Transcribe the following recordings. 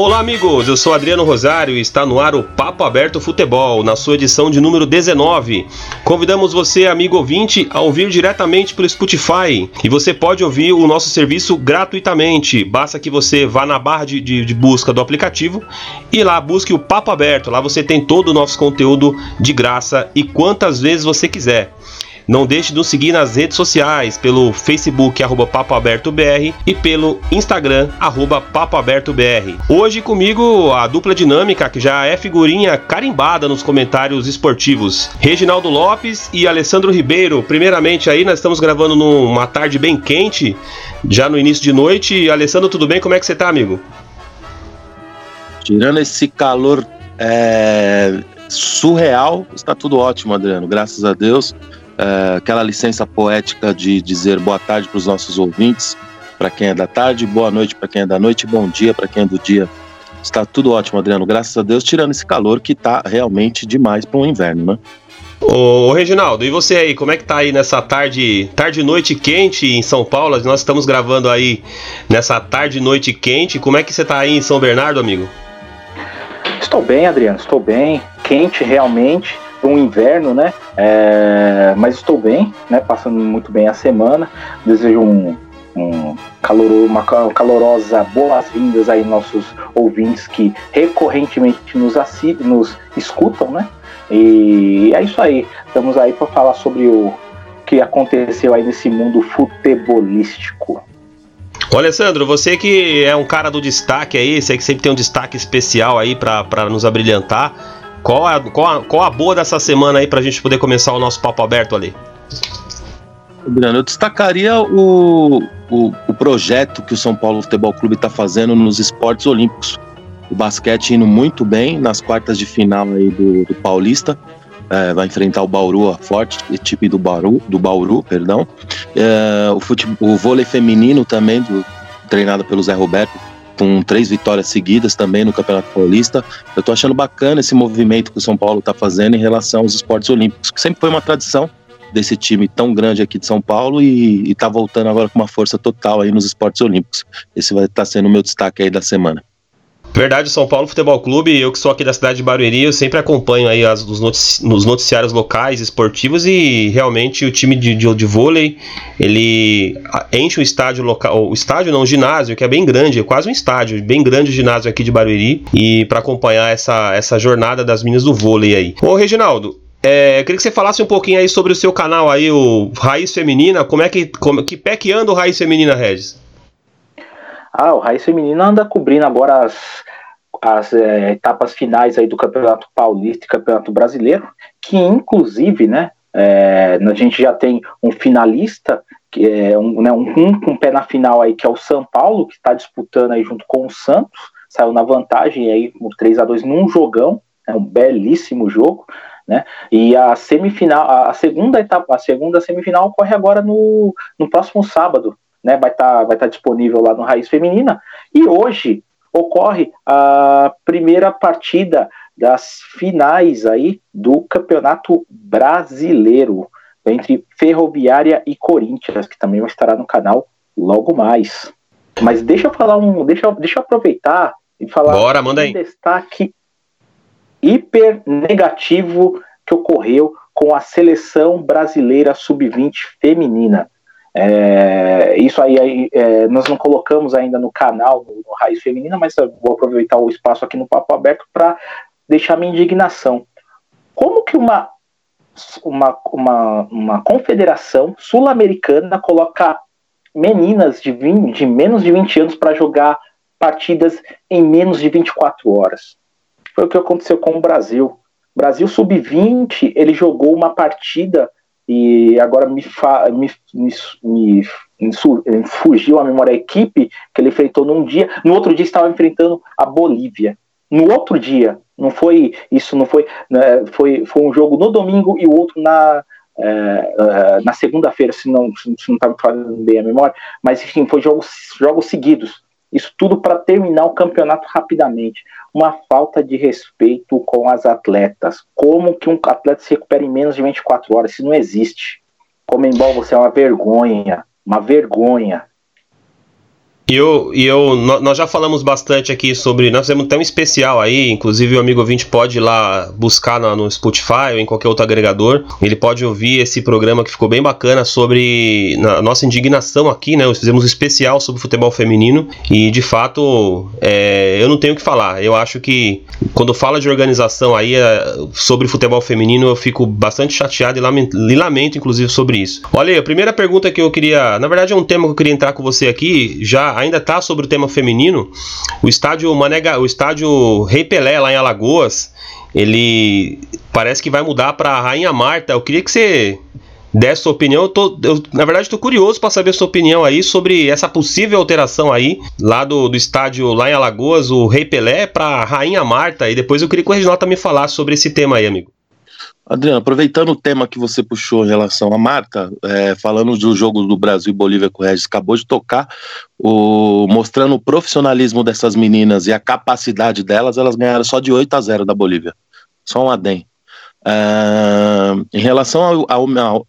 Olá, amigos. Eu sou Adriano Rosário e está no ar o Papo Aberto Futebol, na sua edição de número 19. Convidamos você, amigo ouvinte, a ouvir diretamente pelo Spotify. E você pode ouvir o nosso serviço gratuitamente. Basta que você vá na barra de, de, de busca do aplicativo e lá busque o Papo Aberto. Lá você tem todo o nosso conteúdo de graça e quantas vezes você quiser. Não deixe de nos seguir nas redes sociais, pelo Facebook, arroba Papo Aberto BR, e pelo Instagram, arroba Papo Aberto BR. Hoje comigo a dupla dinâmica, que já é figurinha carimbada nos comentários esportivos. Reginaldo Lopes e Alessandro Ribeiro. Primeiramente aí, nós estamos gravando numa tarde bem quente, já no início de noite. Alessandro, tudo bem? Como é que você tá, amigo? Tirando esse calor é, surreal, está tudo ótimo, Adriano. Graças a Deus uh, aquela licença poética de dizer boa tarde para os nossos ouvintes, para quem é da tarde, boa noite para quem é da noite, bom dia para quem é do dia. Está tudo ótimo, Adriano, graças a Deus, tirando esse calor que está realmente demais para um inverno, né? Ô, Reginaldo, e você aí, como é que tá aí nessa tarde, tarde noite quente em São Paulo? Nós estamos gravando aí nessa tarde noite quente. Como é que você tá aí em São Bernardo, amigo? Estou bem, Adriano, estou bem. Quente realmente um inverno, né? É, mas estou bem, né? Passando muito bem a semana. Desejo um, um calor, uma calorosa boas-vindas aí nossos ouvintes que recorrentemente nos, assistem, nos escutam, né? E é isso aí. Estamos aí para falar sobre o que aconteceu aí nesse mundo futebolístico. Ô Alessandro, você que é um cara do destaque aí, você que sempre tem um destaque especial aí para nos abrilhantar. Qual a, qual, a, qual a boa dessa semana aí pra gente poder começar o nosso papo aberto ali? eu destacaria o, o, o, projeto que o São Paulo Futebol Clube está fazendo nos esportes olímpicos. O basquete indo muito bem nas quartas de final aí do, do Paulista. É, vai enfrentar o Bauru, a forte equipe do Bauru, do Bauru, perdão. É, o, fute, o vôlei feminino também, do, treinado pelo Zé Roberto, com três vitórias seguidas também no Campeonato Paulista. Eu tô achando bacana esse movimento que o São Paulo está fazendo em relação aos esportes olímpicos, que sempre foi uma tradição desse time tão grande aqui de São Paulo e, está voltando agora com uma força total aí nos esportes olímpicos. Esse vai estar tá sendo o meu destaque aí da semana. Verdade, São Paulo Futebol Clube, eu que sou aqui da cidade de Barueri, eu sempre acompanho aí as, os notici noticiários locais, esportivos e realmente o time de, de, de, vôlei, ele enche o estádio local, o estádio não, o ginásio, que é bem grande, é quase um estádio, bem grande o ginásio aqui de Barueri e para acompanhar essa, essa jornada das meninas do vôlei aí. Ô Reginaldo, é, queria que você falasse um pouquinho aí sobre o seu canal aí, o Raiz Feminina, como é que, como, que pé que anda o Raiz Feminina, Regis? Ah, o Raiz Feminino anda cobrindo agora as, as é, etapas finais aí do Campeonato Paulista e Campeonato Brasileiro, que inclusive, né, é, a gente já tem um finalista, que é um, né, um, um com um pé na final aí, que é o São Paulo, que está disputando aí junto com o Santos, saiu na vantagem aí por 3 a 2 num jogão, é um belíssimo jogo, né? E a semifinal, a segunda etapa, a segunda semifinal ocorre agora no, no próximo sábado, né, vai estar tá, vai tá disponível lá no Raiz Feminina. E hoje ocorre a primeira partida das finais aí do Campeonato Brasileiro entre Ferroviária e Corinthians, que também vai estar no canal logo mais. Mas deixa eu falar um, deixa, deixa eu aproveitar e falar Bora, manda um destaque hiper negativo que ocorreu com a seleção brasileira sub-20 feminina. É, isso aí, é, nós não colocamos ainda no canal, no, no Raiz Feminina, mas vou aproveitar o espaço aqui no Papo Aberto para deixar minha indignação. Como que uma, uma, uma, uma confederação sul-americana coloca meninas de, 20, de menos de 20 anos para jogar partidas em menos de 24 horas? Foi o que aconteceu com o Brasil. Brasil Sub-20, ele jogou uma partida e agora me, fa, me, me, me, me fugiu a memória a equipe que ele enfrentou num dia, no outro dia estava enfrentando a Bolívia. No outro dia, não foi isso, não foi, né, foi, foi um jogo no domingo e o outro na, é, é, na segunda-feira, se não se não está me falando bem a memória, mas enfim, foi jogos, jogos seguidos. Isso tudo para terminar o campeonato rapidamente. Uma falta de respeito com as atletas. Como que um atleta se recupera em menos de 24 horas? Isso não existe. Comembol, você é uma vergonha. Uma vergonha. E eu, e eu, nós já falamos bastante aqui sobre. Nós fizemos até um especial aí, inclusive o amigo ouvinte pode ir lá buscar no, no Spotify ou em qualquer outro agregador. Ele pode ouvir esse programa que ficou bem bacana sobre a nossa indignação aqui, né? Nós fizemos um especial sobre futebol feminino e de fato é, eu não tenho o que falar. Eu acho que quando fala de organização aí é, sobre futebol feminino eu fico bastante chateado e lamento, e lamento inclusive sobre isso. Olha aí, a primeira pergunta que eu queria. Na verdade é um tema que eu queria entrar com você aqui já ainda tá sobre o tema feminino. O estádio Manega, o estádio Rei Pelé lá em Alagoas, ele parece que vai mudar para Rainha Marta. Eu queria que você desse sua opinião. Eu tô, eu, na verdade, estou curioso para saber sua opinião aí sobre essa possível alteração aí lá do, do estádio lá em Alagoas, o Rei Pelé para Rainha Marta. E depois eu queria que o Reginaldo também falasse sobre esse tema aí, amigo. Adriano, aproveitando o tema que você puxou em relação a Marta, é, falando do jogo do Brasil e Bolívia que o Regis acabou de tocar, o, mostrando o profissionalismo dessas meninas e a capacidade delas, elas ganharam só de 8 a 0 da Bolívia. Só um adem. É, em relação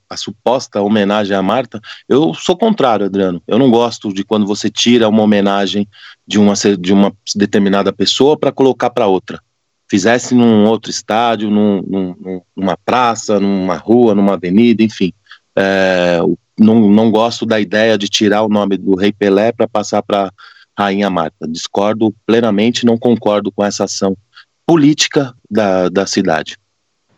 à suposta homenagem à Marta, eu sou contrário, Adriano. Eu não gosto de quando você tira uma homenagem de uma, de uma determinada pessoa para colocar para outra fizesse num outro estádio, num, num, numa praça, numa rua, numa avenida, enfim. É, não, não gosto da ideia de tirar o nome do Rei Pelé para passar para Rainha Marta. Discordo plenamente, não concordo com essa ação política da, da cidade.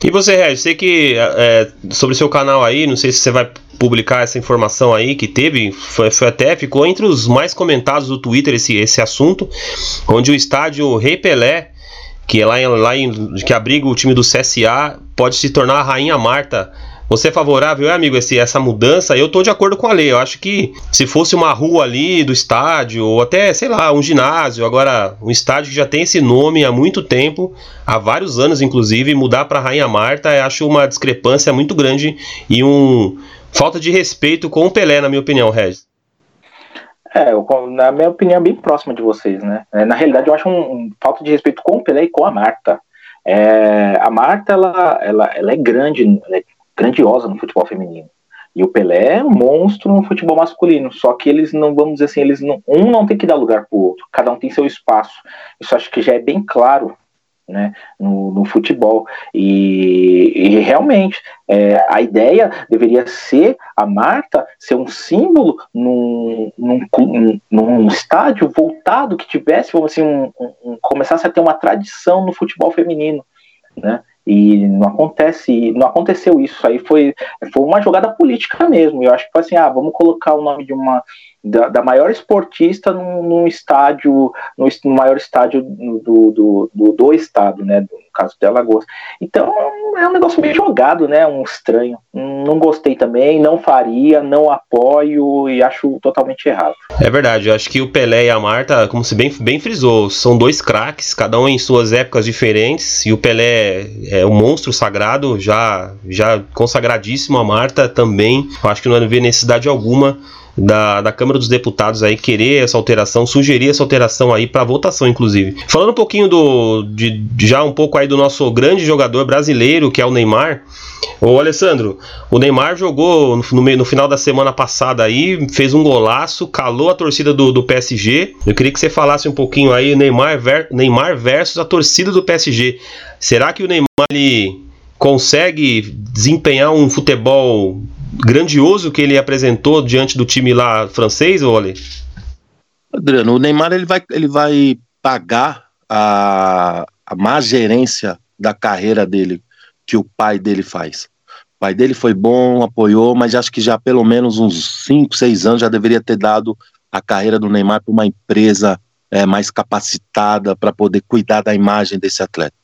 E você, Regis, sei que é, sobre o seu canal aí, não sei se você vai publicar essa informação aí que teve, foi, foi, até ficou entre os mais comentados do Twitter esse, esse assunto, onde o estádio Rei Pelé que é lá, em, lá em, que abriga o time do CSA, pode se tornar a Rainha Marta. Você é favorável, é, amigo, esse, essa mudança? Eu estou de acordo com a lei. Eu acho que se fosse uma rua ali do estádio, ou até, sei lá, um ginásio, agora um estádio que já tem esse nome há muito tempo, há vários anos, inclusive, mudar para Rainha Marta, eu acho uma discrepância muito grande e um falta de respeito com o Pelé, na minha opinião, Regis. É, eu, na minha opinião, é bem próxima de vocês, né? É, na realidade, eu acho um, um, falta de respeito com o Pelé e com a Marta. É, a Marta, ela, ela, ela é grande, ela é grandiosa no futebol feminino. E o Pelé é monstro no futebol masculino. Só que eles não, vamos dizer assim, eles não, um não tem que dar lugar pro outro. Cada um tem seu espaço. Isso acho que já é bem claro né, no, no futebol. E, e realmente, é, a ideia deveria ser a Marta ser um símbolo num, num, num estádio voltado que tivesse, vamos assim, um, um, começasse a ter uma tradição no futebol feminino. Né? E não acontece, não aconteceu isso. Aí foi, foi uma jogada política mesmo. Eu acho que foi assim, ah, vamos colocar o nome de uma da, da maior esportista num, num estádio, no, maior estádio do, do, do, do estado, né? No caso de Alagoas. Então é um negócio meio jogado, né? Um estranho. Não gostei também, não faria, não apoio e acho totalmente errado. É verdade, eu acho que o Pelé e a Marta, como se bem, bem frisou, são dois craques, cada um em suas épocas diferentes, e o Pelé é um monstro sagrado, já, já consagradíssimo, a Marta também. Eu acho que não havia necessidade alguma da, da Câmara dos Deputados aí querer essa alteração, sugerir essa alteração aí para votação, inclusive. Falando um pouquinho do de, já um pouco aí do nosso grande jogador brasileiro, que é o Neymar. Ô Alessandro, o Neymar jogou no, no, no final da semana passada aí, fez um golaço, calou a torcida do, do PSG. Eu queria que você falasse um pouquinho aí Neymar, ver, Neymar versus a torcida do PSG. Será que o Neymar ele consegue desempenhar um futebol grandioso que ele apresentou diante do time lá francês, olha? Adriano, o Neymar ele vai, ele vai pagar a, a má gerência da carreira dele que o pai dele faz. O pai dele foi bom, apoiou, mas acho que já pelo menos uns 5, 6 anos já deveria ter dado a carreira do Neymar para uma empresa é, mais capacitada para poder cuidar da imagem desse atleta.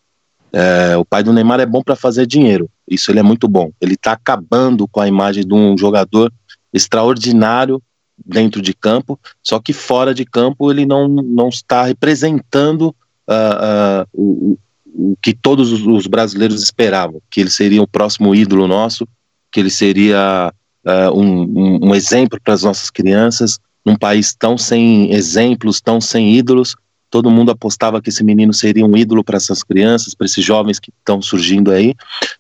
É, o pai do Neymar é bom para fazer dinheiro, isso ele é muito bom. Ele está acabando com a imagem de um jogador extraordinário dentro de campo, só que fora de campo ele não, não está representando uh, uh, o, o que todos os brasileiros esperavam, que ele seria o próximo ídolo nosso, que ele seria uh, um, um, exemplo para as nossas crianças, num país tão sem exemplos, tão sem ídolos, todo mundo apostava que esse menino seria um ídolo para essas crianças, para esses jovens que estão surgindo aí,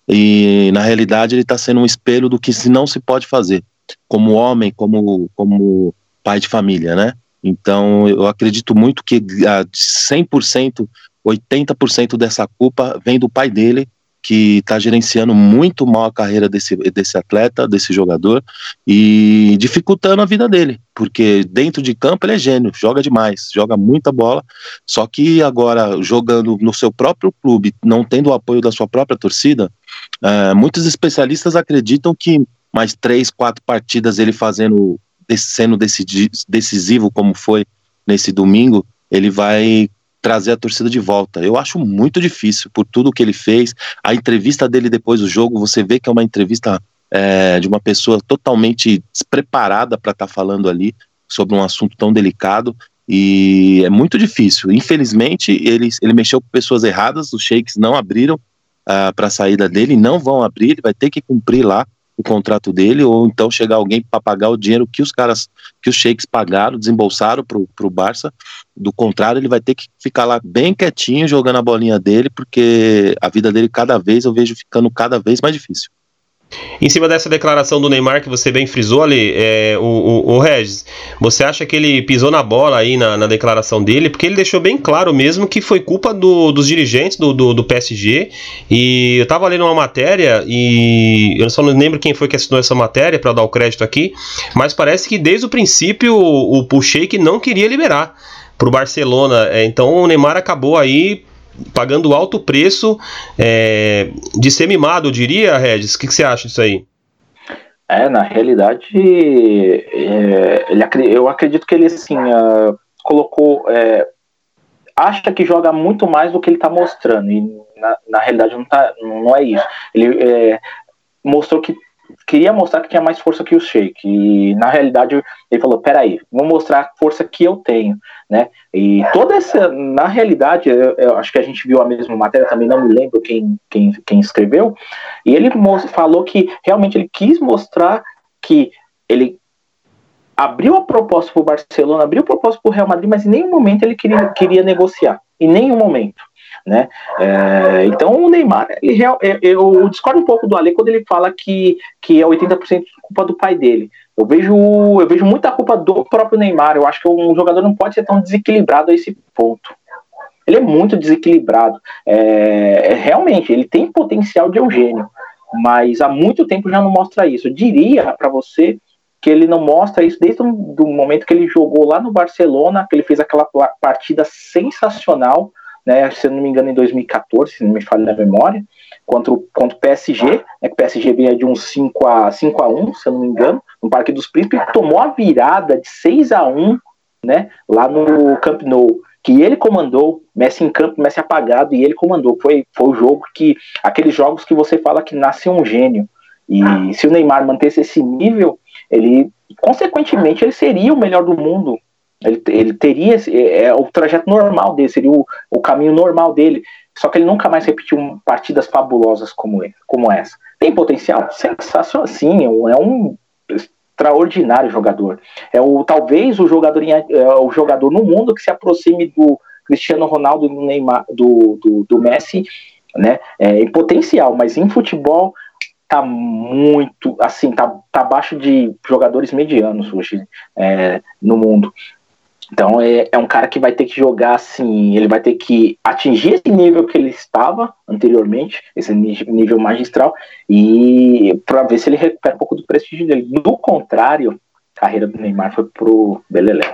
e na realidade ele está sendo um espelho do que não se pode fazer, como homem, como, como pai de família, né? Então, eu acredito muito que ah, 100%, 80% dessa culpa vem do pai dele, que está gerenciando muito mal a carreira desse, desse atleta, desse jogador, e dificultando a vida dele, porque dentro de campo ele é gênio, joga demais, joga muita bola, só que agora jogando no seu próprio clube, não tendo o apoio da sua própria torcida, é, muitos especialistas acreditam que mais três, quatro partidas ele fazendo, sendo decisivo como foi nesse domingo, ele vai trazer a torcida de volta. Eu acho muito difícil por tudo que ele fez. A entrevista dele depois do jogo, você vê que é uma entrevista é, de uma pessoa totalmente despreparada para estar tá falando ali sobre um assunto tão delicado. E é muito difícil. Infelizmente, ele, ele mexeu com pessoas erradas, os sheiks não abriram uh, ah, para a saída dele, não vão abrir, ele vai ter que cumprir lá o contrato dele, ou então chegar alguém para pagar o dinheiro que os caras, que os sheiks pagaram, desembolsaram para o Barça. Do contrário, ele vai ter que ficar lá bem quietinho, jogando a bolinha dele, porque a vida dele cada vez eu vejo ficando cada vez mais difícil. Em cima dessa declaração do Neymar que você bem frisou ali, é, o, o, o, Regis, você acha que ele pisou na bola aí na, na, declaração dele? Porque ele deixou bem claro mesmo que foi culpa do, dos dirigentes do, do, do, PSG. E eu tava lendo uma matéria e eu só não lembro quem foi que assinou essa matéria para dar o crédito aqui, mas parece que desde o princípio o, o Puxei não queria liberar para o Barcelona. É, então o Neymar acabou aí pagando alto preço é, de ser mimado, eu diria, Regis. O que, que, você acha disso aí? É, na realidade, é, ele, eu acredito que ele assim, uh, colocou. É, acha que joga muito mais do que ele está mostrando, e na, na realidade não, tá, não é isso. Ele é, mostrou que queria mostrar que tinha mais força que o Sheik. E na realidade ele falou: peraí, vou mostrar a força que eu tenho, né? E toda essa, na realidade, eu, eu, acho que a gente viu a mesma matéria, também não me lembro quem, quem, quem escreveu, e ele falou que realmente ele quis mostrar que ele abriu a proposta para o Barcelona, abriu a proposta para o Real Madrid, mas em nenhum momento ele queria, queria negociar. Em nenhum momento né? É, então o Neymar, ele, é, eu discordo um pouco do Ale quando ele fala que, que é 80% culpa do pai dele. Eu vejo, eu vejo muita culpa do próprio Neymar. Eu acho que um jogador não pode ser tão desequilibrado a esse ponto. Ele é muito desequilibrado. É, é realmente, ele tem potencial de Eugênio, mas há muito tempo já não mostra isso. Eu diria para você que ele não mostra isso desde o momento que ele jogou lá no Barcelona, que ele fez aquela partida sensacional né, se eu não me engano, em 2014, se não me falha na memória, contra o, contra o PSG, né, que o PSG vinha de um 5 a 5 a 1 se eu não me engano, no Parque dos Príncipes, tomou a virada de 6 a 1 né, lá no Camp Nou, que ele comandou, Messi em campo, Messi apagado, e ele comandou. Foi, foi o jogo que, aqueles jogos que você fala que nasce um gênio. E se o Neymar mantesse esse nível, ele, consequentemente, ele seria o melhor do mundo ele, ele teria é, é, o trajeto normal dele, seria o, o caminho normal dele. Só que ele nunca mais repetiu partidas fabulosas como, como essa. Tem potencial? Sensacional, sim. É um é extraordinário jogador. É o talvez o jogador, é o jogador no mundo que se aproxime do Cristiano Ronaldo do Neymar, do, do, do Messi, né? É, em potencial, mas em futebol tá muito assim, tá, tá abaixo de jogadores medianos hoje é, no mundo. Então é, é um cara que vai ter que jogar assim, ele vai ter que atingir esse nível que ele estava anteriormente, esse nível magistral, e para ver se ele recupera um pouco do prestígio dele. Do contrário, a carreira do Neymar foi pro Beleléu.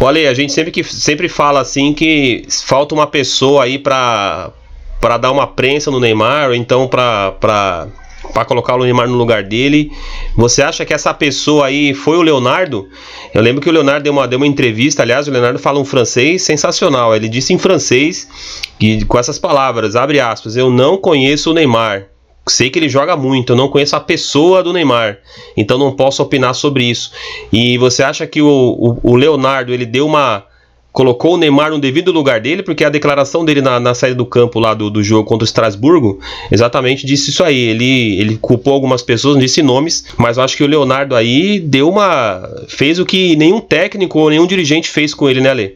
Olha, a gente sempre que sempre fala assim que falta uma pessoa aí para para dar uma prensa no Neymar, ou então para para colocar o Neymar no lugar dele. Você acha que essa pessoa aí foi o Leonardo? Eu lembro que o Leonardo deu uma, deu uma entrevista, aliás, o Leonardo fala um francês sensacional. Ele disse em francês, e com essas palavras, abre aspas, eu não conheço o Neymar. Sei que ele joga muito, eu não conheço a pessoa do Neymar, então não posso opinar sobre isso. E você acha que o, o, o Leonardo ele deu uma colocou o Neymar no devido lugar dele, porque a declaração dele na, na saída do campo lá do, do jogo contra o Estrasburgo exatamente disse isso aí. Ele, ele culpou algumas pessoas, não disse nomes, mas eu acho que o Leonardo aí deu uma. fez o que nenhum técnico ou nenhum dirigente fez com ele, né, Lê?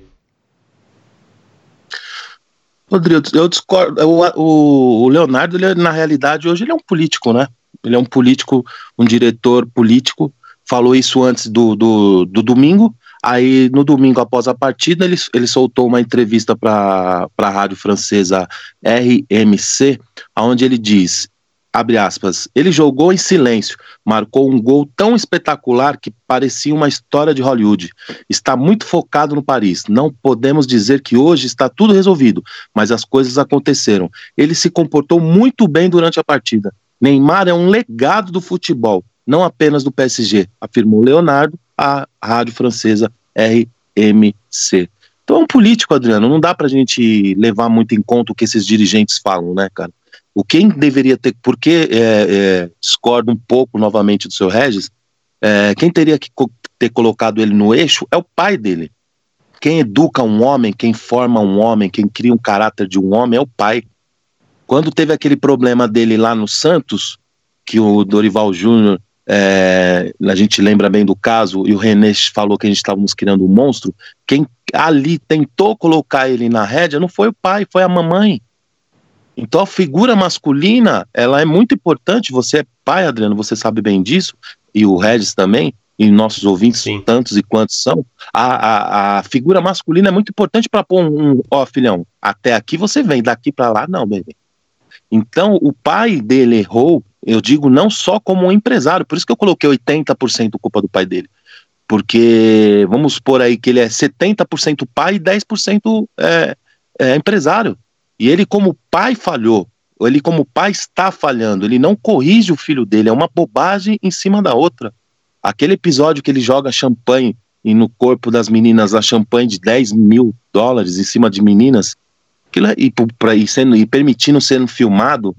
Rodrigo, eu discordo. O, o Leonardo, ele, na realidade, hoje ele é um político, né? Ele é um político, um diretor político. Falou isso antes do, do, do domingo Aí no domingo após a partida ele, ele soltou uma entrevista para a rádio francesa RMC, onde ele diz: abre aspas, ele jogou em silêncio, marcou um gol tão espetacular que parecia uma história de Hollywood. Está muito focado no Paris. Não podemos dizer que hoje está tudo resolvido, mas as coisas aconteceram. Ele se comportou muito bem durante a partida. Neymar é um legado do futebol, não apenas do PSG, afirmou Leonardo à rádio francesa RMC. Então é um político, Adriano, não dá pra gente levar muito em conta o que esses dirigentes falam, né, cara? O quem deveria ter, porque é, é, discordo um pouco novamente do seu Regis, é, quem teria que co ter colocado ele no eixo é o pai dele. Quem educa um homem, quem forma um homem, quem cria um caráter de um homem é o pai. Quando teve aquele problema dele lá no Santos, que o Dorival Júnior, é, a gente lembra bem do caso, e o René falou que a gente estávamos criando um monstro, quem ali tentou colocar ele na rédea não foi o pai, foi a mamãe. Então a figura masculina, ela é muito importante. Você é pai, Adriano, você sabe bem disso, e o Regis também, e nossos ouvintes, Sim. tantos e quantos são. A, a, a figura masculina é muito importante para pôr um, um, ó, filhão, até aqui você vem, daqui para lá não, bebê. Então o pai dele errou, eu digo não só como um empresário, por isso que eu coloquei 80% culpa do pai dele. Porque vamos supor aí que ele é 70% pai e 10% é, é empresário. E ele, como pai, falhou. Ele, como pai, está falhando. Ele não corrige o filho dele. É uma bobagem em cima da outra. Aquele episódio que ele joga champanhe e no corpo das meninas a champanhe de 10 mil dólares em cima de meninas é, e, pra, e, sendo, e permitindo sendo filmado.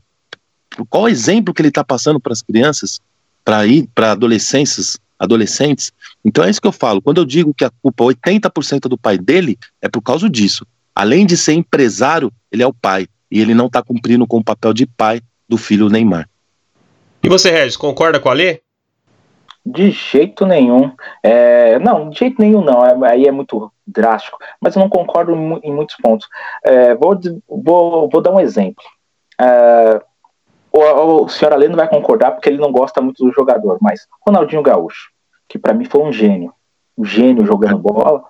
Qual o exemplo que ele está passando para as crianças, para ir para adolescências, adolescentes? Então é isso que eu falo. Quando eu digo que a culpa 80% do pai dele, é por causa disso. Além de ser empresário, ele é o pai. E ele não está cumprindo com o papel de pai do filho Neymar. E você, Regis, concorda com a Lê? De jeito nenhum. É, não, de jeito nenhum não. É, aí é muito drástico. Mas eu não concordo em, em muitos pontos. É, vou, vou, vou dar um exemplo. É, o, o senhor Alê não vai concordar porque ele não gosta muito do jogador, mas Ronaldinho Gaúcho, que para mim foi um gênio. Um gênio jogando bola.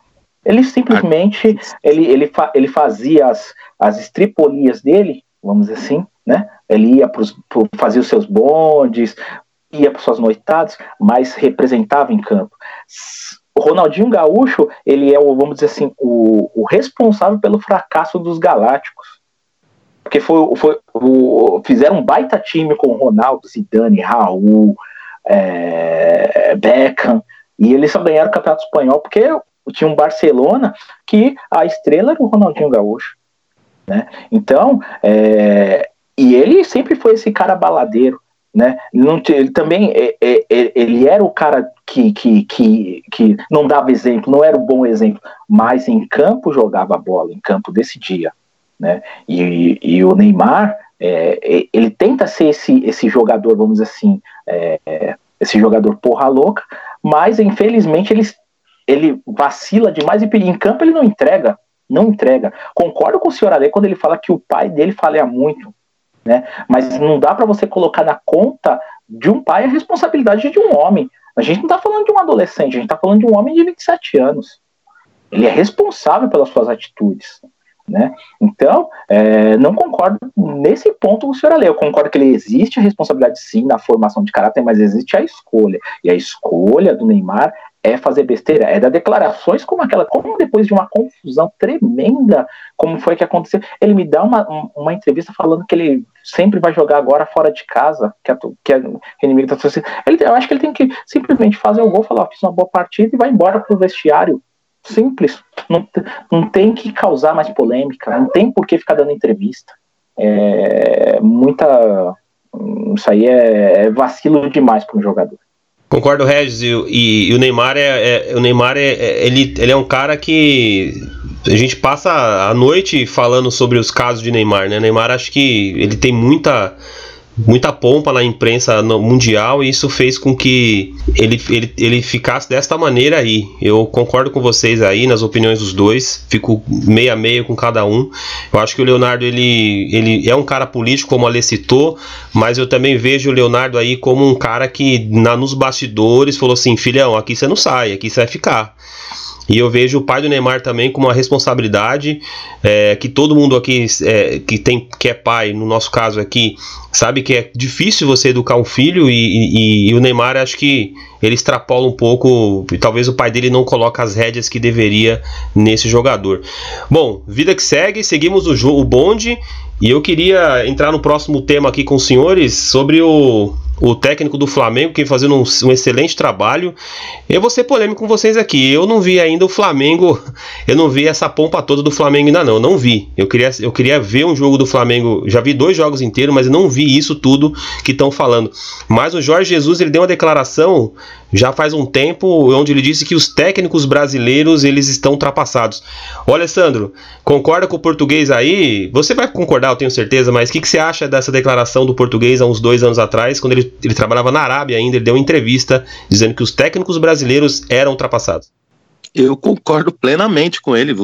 Ele simplesmente ele, ele, fa, ele fazia as, as estripolias dele, vamos dizer assim, né? Ele ia pros, pro, fazia os seus bondes, ia para suas noitadas, mas representava em campo. O Ronaldinho Gaúcho, ele é o, vamos dizer assim, o, o responsável pelo fracasso dos Galácticos. Porque foi, foi o, fizeram um baita time com Ronaldo, Zidane, Raul, é, Beckham, e eles só ganharam o Campeonato Espanhol porque tinha um Barcelona que a estrela era o Ronaldinho Gaúcho. Né? Então, é, e ele sempre foi esse cara baladeiro. Né? Ele também é, é, é, ele era o cara que, que, que, que não dava exemplo, não era o bom exemplo, mas em campo jogava bola, em campo decidia. Né? E, e o Neymar, é, ele tenta ser esse, esse jogador, vamos dizer assim, é, esse jogador porra louca, mas infelizmente ele ele vacila demais e em campo ele não entrega, não entrega. Concordo com o senhor Ale quando ele fala que o pai dele falha muito, né? Mas não dá para você colocar na conta de um pai a responsabilidade de um homem. A gente não está falando de um adolescente, a gente está falando de um homem de 27 anos. Ele é responsável pelas suas atitudes. Né? Então, é, não concordo nesse ponto com o senhor Ale. Eu concordo que ele existe a responsabilidade sim na formação de caráter, mas existe a escolha. E a escolha do Neymar é fazer besteira, é dar declarações como aquela, como depois de uma confusão tremenda, como foi que aconteceu, ele me dá uma, uma entrevista falando que ele sempre vai jogar agora fora de casa, que, a, que, a, que o inimigo tá torcendo. Eu acho que ele tem que simplesmente fazer o gol, falar, fiz uma boa partida e vai embora pro vestiário. Simples. Não, não tem que causar mais polêmica, não tem por que ficar dando entrevista. É muita. Isso aí é, é vacilo demais para um jogador. Concordo, Regis. E, e, e o Neymar é, é o Neymar é, é, ele, ele é um cara que a gente passa a noite falando sobre os casos de Neymar, né? Neymar acho que ele tem muita muita pompa na imprensa mundial e isso fez com que ele, ele, ele ficasse desta maneira aí. Eu concordo com vocês aí nas opiniões dos dois, fico meio a meio com cada um. Eu acho que o Leonardo ele, ele é um cara político, como a Lê citou, mas eu também vejo o Leonardo aí como um cara que na, nos bastidores falou assim: filhão, aqui você não sai, aqui você vai ficar. E eu vejo o pai do Neymar também com uma responsabilidade é, que todo mundo aqui é, que tem que é pai, no nosso caso aqui, sabe que é difícil você educar um filho e, e, e o Neymar acho que ele extrapola um pouco, e talvez o pai dele não coloque as rédeas que deveria nesse jogador. Bom, vida que segue, seguimos o, o bonde e eu queria entrar no próximo tema aqui com os senhores sobre o, o técnico do Flamengo, que fazendo um, um, excelente trabalho. Eu vou ser polêmico com vocês aqui. Eu não vi ainda o Flamengo, eu não vi essa pompa toda do Flamengo ainda não, não vi. Eu queria, eu queria ver um jogo do Flamengo, já vi dois jogos inteiros, mas eu não vi isso tudo que estão falando. Mas o Jorge Jesus, ele deu uma declaração já faz um tempo, onde ele disse que os técnicos brasileiros eles estão ultrapassados. Ô Alessandro, concorda com o português aí? Você vai concordar, eu tenho certeza, mas o que, que, você acha dessa declaração do português há uns dois anos atrás, quando ele, ele trabalhava na Arábia ainda, ele deu uma entrevista dizendo que os técnicos brasileiros eram ultrapassados? Eu concordo plenamente com ele.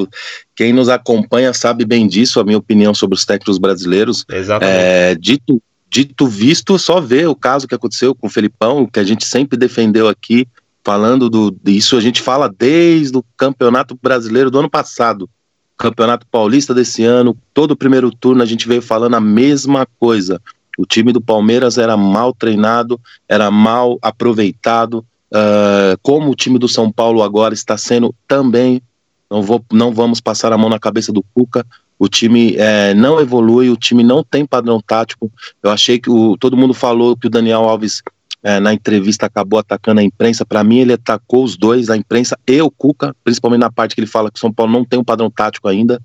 Quem nos acompanha sabe bem disso, a minha opinião sobre os técnicos brasileiros. Exatamente. É, dito, dito visto, só ver o caso que aconteceu com o Felipão, que a gente sempre defendeu aqui, falando do isso a gente fala desde o Campeonato Brasileiro do ano passado, Campeonato Paulista desse ano, todo o primeiro turno a gente veio falando a mesma coisa. O time do Palmeiras era mal treinado, era mal aproveitado, uh, como o time do São Paulo agora está sendo também. Não, vou, não vamos passar a mão na cabeça do Cuca, o time é, não evolui, o time não tem padrão tático. Eu achei que o, todo mundo falou que o Daniel Alves é, na entrevista acabou atacando a imprensa. Para mim, ele atacou os dois, a imprensa e o Cuca, principalmente na parte que ele fala que o São Paulo não tem um padrão tático ainda.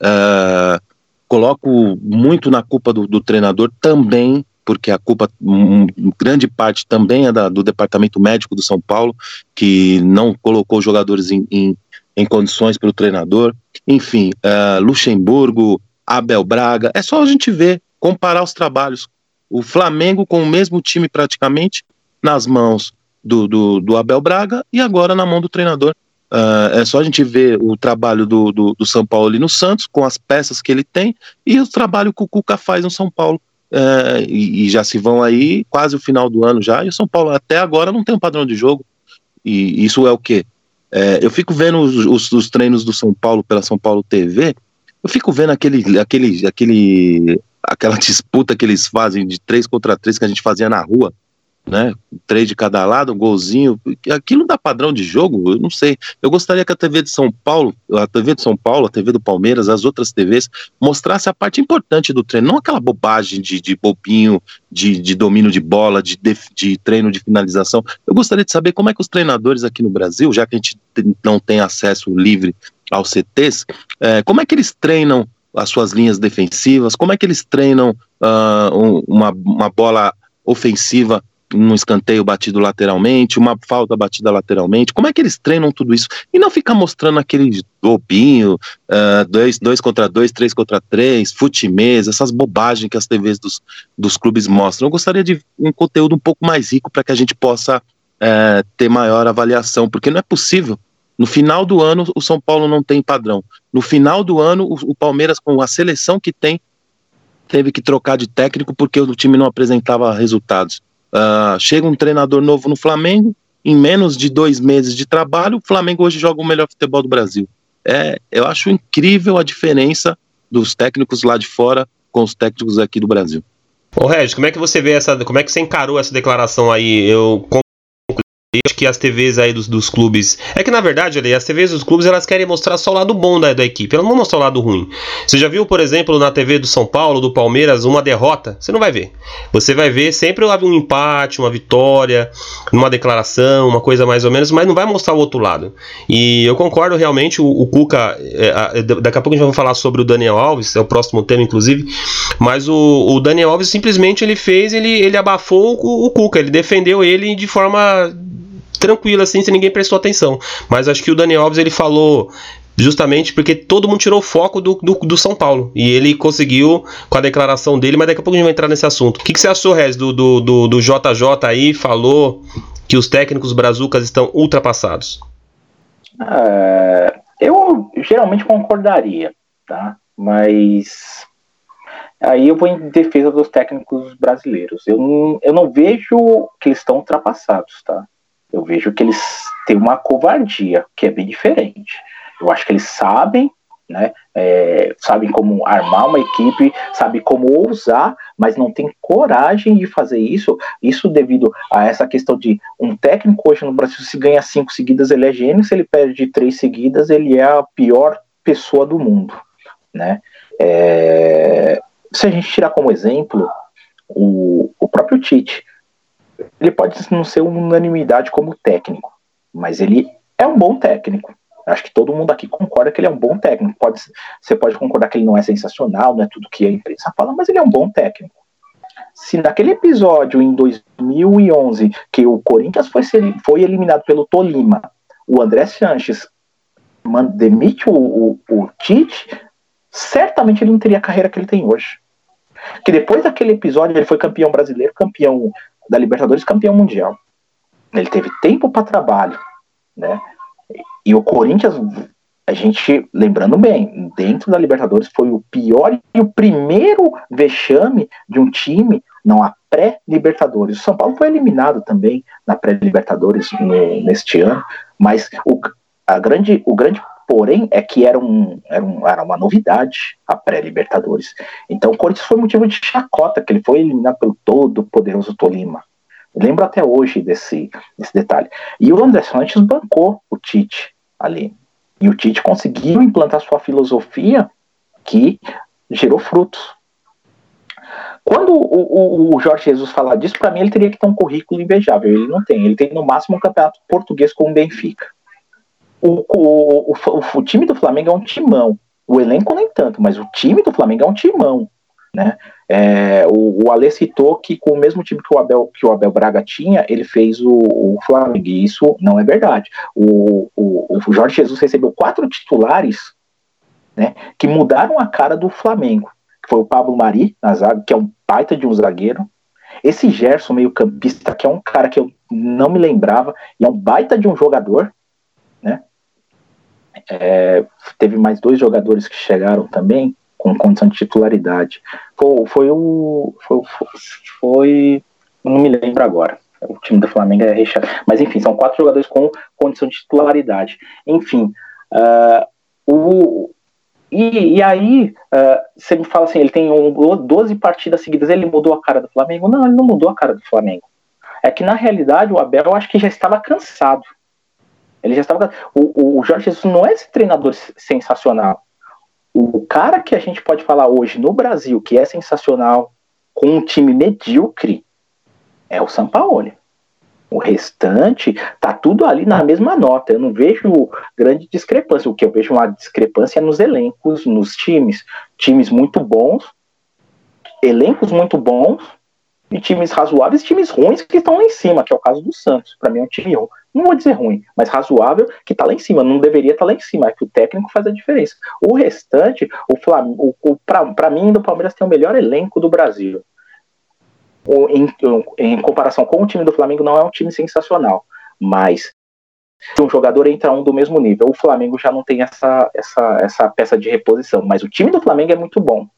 É, coloco muito na culpa do, do, treinador também, porque a culpa, um, grande parte também é da, do departamento médico do São Paulo, que não colocou jogadores em, em, em condições para o treinador. Enfim, uh, Luxemburgo, Abel Braga, é só a gente ver, comparar os trabalhos. O Flamengo com o mesmo time praticamente nas mãos do, do, do Abel Braga e agora na mão do treinador. Uh, é só a gente ver o trabalho do, do, do, São Paulo ali no Santos, com as peças que ele tem, e o trabalho que o Cuca faz no São Paulo. Uh, e, e, já se vão aí quase o final do ano já, e o São Paulo até agora não tem um padrão de jogo. E isso é o quê? É, eu fico vendo os, os, os, treinos do São Paulo pela São Paulo TV, eu fico vendo aquele, aquele, aquele, aquela disputa que eles fazem de três contra três que a gente fazia na rua né? Três de cada lado, um golzinho. Aquilo dá padrão de jogo? Eu não sei. Eu gostaria que a TV de São Paulo, a TV de São Paulo, a TV do Palmeiras, as outras TVs, mostrasse a parte importante do treino, não aquela bobagem de, de bobinho, de, de domínio de bola, de, de, treino de finalização. Eu gostaria de saber como é que os treinadores aqui no Brasil, já que a gente não tem acesso livre aos CTs, é, como é que eles treinam as suas linhas defensivas, como é que eles treinam uh, uma, uma bola ofensiva um escanteio batido lateralmente, uma falta batida lateralmente. Como é que eles treinam tudo isso? E não ficar mostrando aquele bobinho, uh, dois, dois contra dois, três contra três, fute-mesa, essas bobagens que as TVs dos, dos clubes mostram. Eu gostaria de um conteúdo um pouco mais rico para que a gente possa uh, ter maior avaliação, porque não é possível. No final do ano, o São Paulo não tem padrão. No final do ano, o, o Palmeiras, com a seleção que tem, teve que trocar de técnico porque o time não apresentava resultados. Uh, chega um treinador novo no Flamengo, em menos de dois meses de trabalho, o Flamengo hoje joga o melhor futebol do Brasil. É, eu acho incrível a diferença dos técnicos lá de fora com os técnicos aqui do Brasil. Ô Regis, como é que você vê essa, como é que você encarou essa declaração aí? Eu acho que as TVs aí dos, dos clubes. É que na verdade, ali, as TVs dos clubes elas querem mostrar só o lado bom da, da equipe, elas não vão mostrar o lado ruim. Você já viu, por exemplo, na TV do São Paulo, do Palmeiras, uma derrota? Você não vai ver. Você vai ver sempre um empate, uma vitória, uma declaração, uma coisa mais ou menos, mas não vai mostrar o outro lado. E eu concordo realmente, o, o Cuca, é, daqui a pouco a gente vai falar sobre o Daniel Alves, é o próximo tema, inclusive, mas o, o Daniel Alves simplesmente ele fez, ele, ele abafou o, o Cuca, ele defendeu ele de forma tranquilo assim, se ninguém prestou atenção. Mas acho que o Daniel Alves ele falou justamente porque todo mundo tirou o foco do, do, do, São Paulo. E ele conseguiu com a declaração dele, mas daqui a pouco a gente vai entrar nesse assunto. O que, que você achou, Rez, do, do, do, do JJ aí? Falou que os técnicos brazucas estão ultrapassados. É, eu geralmente concordaria, tá? Mas aí eu vou em defesa dos técnicos brasileiros. Eu não, eu não vejo que eles estão ultrapassados, tá? Eu vejo que eles têm uma covardia, que é bem diferente. Eu acho que eles sabem né? É, sabem como armar uma equipe, sabem como ousar, mas não tem coragem de fazer isso. Isso devido a essa questão de um técnico hoje no Brasil, se ganha cinco seguidas, ele é gênio, se ele perde três seguidas, ele é a pior pessoa do mundo, né? É, se a gente tirar como exemplo o, o próprio Tite, ele pode não ser unanimidade como técnico, mas ele é um bom técnico Acho que todo mundo aqui concorda que ele é um bom técnico. Pode, você pode concordar que ele não é sensacional, não é tudo que a imprensa fala, mas ele é um bom técnico. Se naquele episódio em 2011 que o Corinthians foi, foi eliminado pelo Tolima, o André Sanches demite o, o, o Tite, certamente ele não teria a carreira que ele tem hoje. Que depois daquele episódio ele foi campeão brasileiro, campeão da Libertadores, campeão mundial. Ele teve tempo para trabalho, né? E o Corinthians, a gente, lembrando bem, dentro da Libertadores foi o pior e o primeiro vexame de um time, não a pré-Libertadores. O São Paulo foi eliminado também na pré-Libertadores neste ano, mas o, a grande, o grande porém é que era, um, era, um, era uma novidade a pré-Libertadores. Então o Corinthians foi motivo de chacota, que ele foi eliminado pelo todo poderoso Tolima. lembro até hoje desse, desse detalhe. E o André Santos bancou o Tite ali. E o Tite conseguiu implantar sua filosofia que gerou frutos. Quando o, o, o Jorge Jesus fala disso, para mim ele teria que ter um currículo invejável. Ele não tem. Ele tem no máximo um campeonato português com o Benfica. O, o, o, o, time do Flamengo é um timão. O elenco nem tanto, mas o time do Flamengo é um timão. Né? É, o, o Ale citou que com o mesmo time que o Abel, que o Abel Braga tinha, ele fez o, o Flamengo, e isso não é verdade. O, o, o Jorge Jesus recebeu quatro titulares né, que mudaram a cara do Flamengo. Foi o Pablo Mari, na zaga, que é um baita de um zagueiro. Esse Gerson, meio campista, que é um cara que eu não me lembrava, e é um baita de um jogador? É, teve mais dois jogadores que chegaram também, com condição de titularidade. Foi, foi o. Foi, foi, Não me lembro agora. O time do Flamengo é recheado. Mas enfim, são quatro jogadores com condição de titularidade. Enfim. Uh, o, e, e, aí, uh, você me fala assim, ele tem um, 12 partidas seguidas, ele mudou a cara do Flamengo? Não, ele não mudou a cara do Flamengo. É que, na realidade, o Abel, eu acho que já estava cansado. Ele já estava o, o Jorge Jesus não é esse treinador sensacional. O cara que a gente pode falar hoje no Brasil que é sensacional com um time medíocre é o Sampaoli. O restante tá tudo ali na mesma nota. Eu não vejo grande discrepância. O que eu vejo uma discrepância é nos elencos, nos times. Times muito bons, elencos muito bons, e times razoáveis times ruins que estão lá em cima, que é o caso do Santos. Para mim é um time, não vou dizer ruim, mas razoável, que está lá em cima. Não deveria estar tá lá em cima, é que o técnico faz a diferença. O restante, o Flamengo, para mim, o Palmeiras tem o melhor elenco do Brasil. O, em, em comparação com o time do Flamengo, não é um time sensacional, mas se um jogador entra um do mesmo nível, o Flamengo já não tem essa, essa, essa peça de reposição, mas o time do Flamengo é muito bom.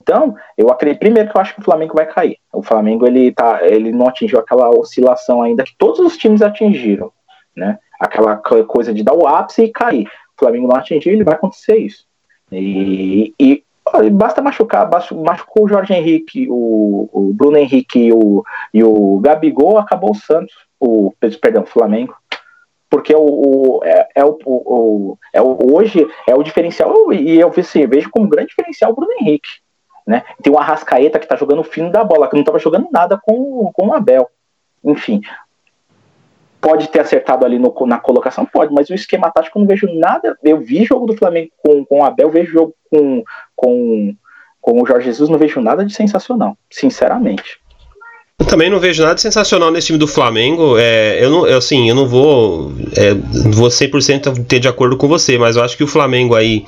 Então, eu acredito primeiro que eu acho que o Flamengo vai cair. O Flamengo ele tá, ele não atingiu aquela oscilação ainda que todos os times atingiram, né? Aquela coisa de dar o ápice e cair. O Flamengo não atingiu, ele vai acontecer isso. E, e basta machucar, basta, machucou o Jorge Henrique, o, o Bruno Henrique e o, e o Gabigol, acabou o Santos, o perdão, o Flamengo porque o, o, é, é, o, o, é o, hoje é o diferencial, e eu assim, vejo como grande diferencial o Bruno Henrique. Né? Tem o Arrascaeta que está jogando o fino da bola, que não estava jogando nada com, com o Abel. Enfim, pode ter acertado ali no, na colocação? Pode, mas o esquema tático eu não vejo nada. Eu vi jogo do Flamengo com, com o Abel, vejo jogo com, com, com o Jorge Jesus, não vejo nada de sensacional, sinceramente. Eu também não vejo nada sensacional nesse time do Flamengo. É, eu não, eu, assim, eu não vou, é, vou 100% ter de acordo com você, mas eu acho que o Flamengo aí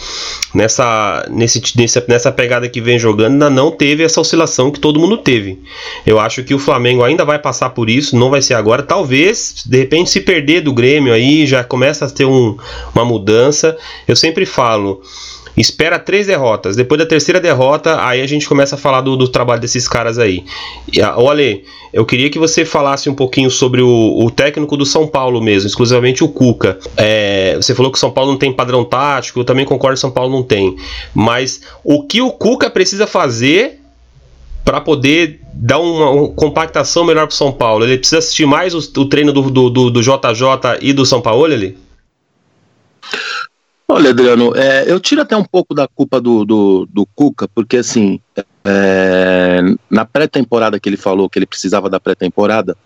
nessa, nesse, nessa, pegada que vem jogando ainda não teve essa oscilação que todo mundo teve. Eu acho que o Flamengo ainda vai passar por isso, não vai ser agora. Talvez, de repente, se perder do Grêmio aí já começa a ter um, uma mudança. Eu sempre falo espera três derrotas. Depois da terceira derrota, aí a gente começa a falar do, do trabalho desses caras aí. E, olha, eu queria que você falasse um pouquinho sobre o, o técnico do São Paulo mesmo, exclusivamente o Cuca. É, você falou que o São Paulo não tem padrão tático, eu também concordo que o São Paulo não tem. Mas o que o Cuca precisa fazer para poder dar uma, uma, compactação melhor para o São Paulo? Ele precisa assistir mais o, o treino do, do, do, do, JJ e do São Paulo? Olha, Adriano, é, eu tiro até um pouco da culpa do, do, do Cuca, porque assim, é, na pré-temporada que ele falou que ele precisava da pré-temporada,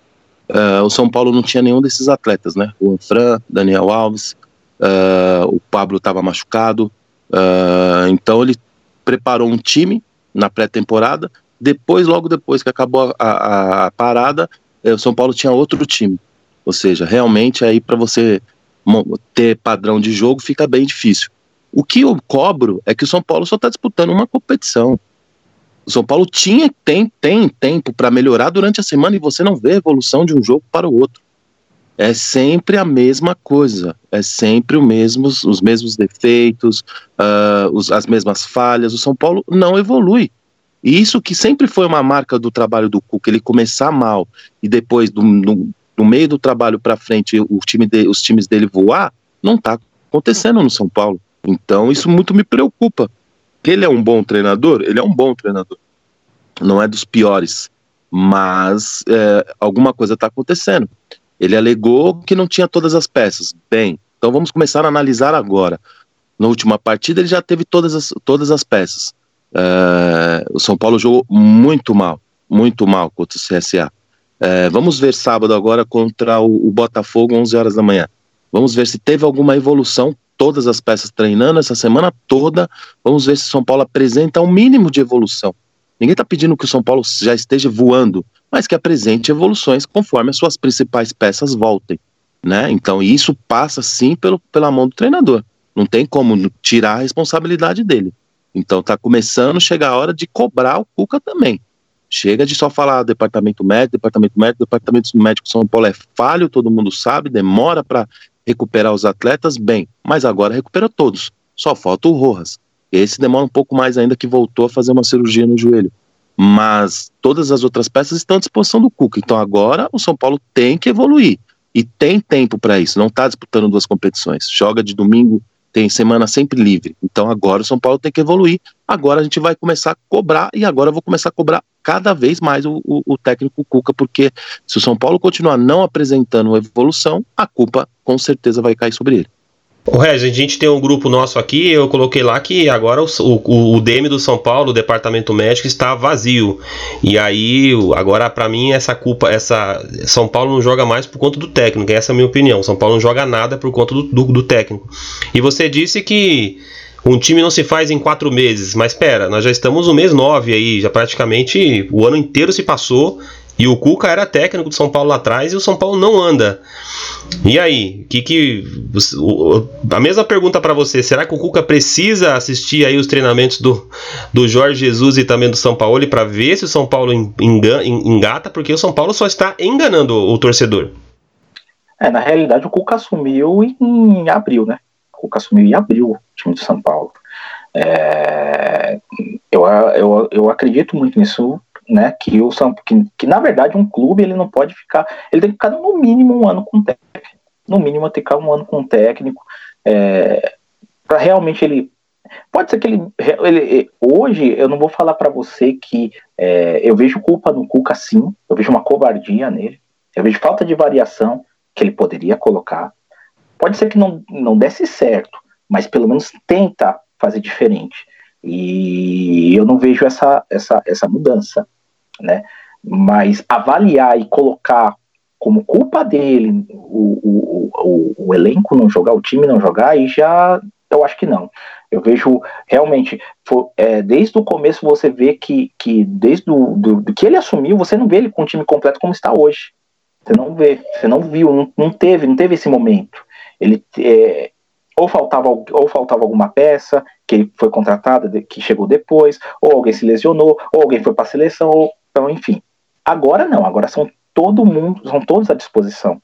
é, o São Paulo não tinha nenhum desses atletas, né? O Fran, Daniel Alves, é, o Pablo estava machucado, é, então ele preparou um time na pré-temporada depois, logo depois que acabou a, a, a parada, eh, o São Paulo tinha outro time. Ou seja, realmente aí para você ter padrão de jogo fica bem difícil. O que eu cobro é que o São Paulo só está disputando uma competição. O São Paulo tinha tem tem tempo para melhorar durante a semana e você não vê evolução de um jogo para o outro. É sempre a mesma coisa, é sempre o mesmo, os mesmos defeitos, uh, os, as mesmas falhas. O São Paulo não evolui. E isso que sempre foi uma marca do trabalho do Cuca, ele começar mal e depois, do, no, no meio do trabalho para frente, o time de, os times dele voar, não está acontecendo no São Paulo. Então isso muito me preocupa. Ele é um bom treinador? Ele é um bom treinador. Não é dos piores, mas é, alguma coisa está acontecendo. Ele alegou que não tinha todas as peças. Bem, então vamos começar a analisar agora. Na última partida ele já teve todas as, todas as peças. É, o São Paulo jogou muito mal, muito mal contra o CSA. É, vamos ver sábado agora contra o, o, Botafogo, 11 horas da manhã. Vamos ver se teve alguma evolução. Todas as peças treinando essa semana toda. Vamos ver se São Paulo apresenta um mínimo de evolução. Ninguém está pedindo que o São Paulo já esteja voando, mas que apresente evoluções conforme as suas principais peças voltem. Né? Então, isso passa sim pelo, pela mão do treinador. Não tem como tirar a responsabilidade dele. Então tá começando a chegar a hora de cobrar o Cuca também. Chega de só falar departamento médico, departamento médico, departamento médico São Paulo é falho, todo mundo sabe, demora para recuperar os atletas, bem, mas agora recupera todos. Só falta o Rojas. Esse demora um pouco mais ainda que voltou a fazer uma cirurgia no joelho. Mas todas as outras peças estão à disposição do Cuca. Então agora o São Paulo tem que evoluir. E tem tempo para isso. Não está disputando duas competições. Joga de domingo tem semana sempre livre. Então agora o São Paulo tem que evoluir. Agora a gente vai começar a cobrar e agora eu vou começar a cobrar cada vez mais o, o, o técnico Cuca, porque se o São Paulo continuar não apresentando evolução, a culpa com certeza vai cair sobre ele. O Regis, a gente tem um grupo nosso aqui, eu coloquei lá que agora o, o, o DM do São Paulo, o departamento médico, está vazio. E aí, agora para mim, essa culpa, essa São Paulo não joga mais por conta do técnico, essa é a minha opinião. São Paulo não joga nada por conta do, do, do técnico. E você disse que um time não se faz em quatro meses, mas espera, nós já estamos no mês nove aí, já praticamente o ano inteiro se passou e o Cuca era técnico do São Paulo lá atrás e o São Paulo não anda. E aí, que que a mesma pergunta para você, será que o Cuca precisa assistir aí os treinamentos do, do Jorge Jesus e também do São Paulo para ver se o São Paulo engata, porque o São Paulo só está enganando o torcedor. É, na realidade o Cuca assumiu em abril, né? O Cuca assumiu em abril o time do São Paulo. É, eu, eu, eu acredito muito nisso né, que o São que, que na verdade um clube ele não pode ficar, ele tem que ficar no mínimo um ano com técnico, no mínimo tem que ficar um ano com técnico, é, para realmente ele pode ser que ele, ele hoje eu não vou falar para você que é, eu vejo culpa no Cuca sim, eu vejo uma covardia nele, eu vejo falta de variação que ele poderia colocar, pode ser que não não desse certo, mas pelo menos tenta fazer diferente. E eu não vejo essa, essa, essa mudança né? Mas avaliar e colocar como culpa dele o, o, o, o, elenco não jogar, o time não jogar, aí já eu acho que não. Eu vejo realmente, for, é, desde o começo você vê que, que desde do, do, que ele assumiu, você não vê ele com o time completo como está hoje. Você não vê, você não viu, não, não teve, não teve esse momento. Ele é, ou faltava ou faltava alguma peça que foi contratada, que chegou depois, ou alguém se lesionou, ou alguém foi para a seleção, ou então, enfim. Agora não, agora são todo mundo, são todos à disposição.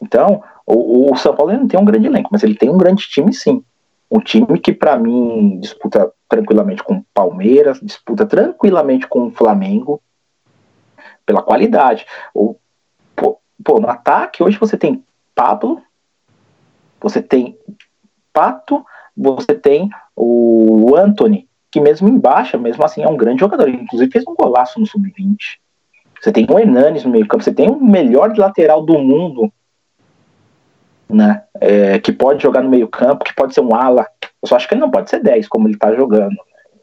Então, o, o São Paulo não tem um grande elenco, mas ele tem um grande time sim. Um time que, para mim, disputa tranquilamente com o Palmeiras, disputa tranquilamente com o Flamengo, pela qualidade. O, pô, pô, no ataque, hoje você tem Pablo, você tem Pato, você tem o Anthony, que mesmo embaixo, mesmo assim, é um grande jogador. Ele, inclusive fez um golaço no Sub-20. Você tem o Hernanes no meio campo, você tem o melhor lateral do mundo, né? É, que pode jogar no meio campo, que pode ser um ala. Eu só acho que ele não pode ser 10, como ele tá jogando.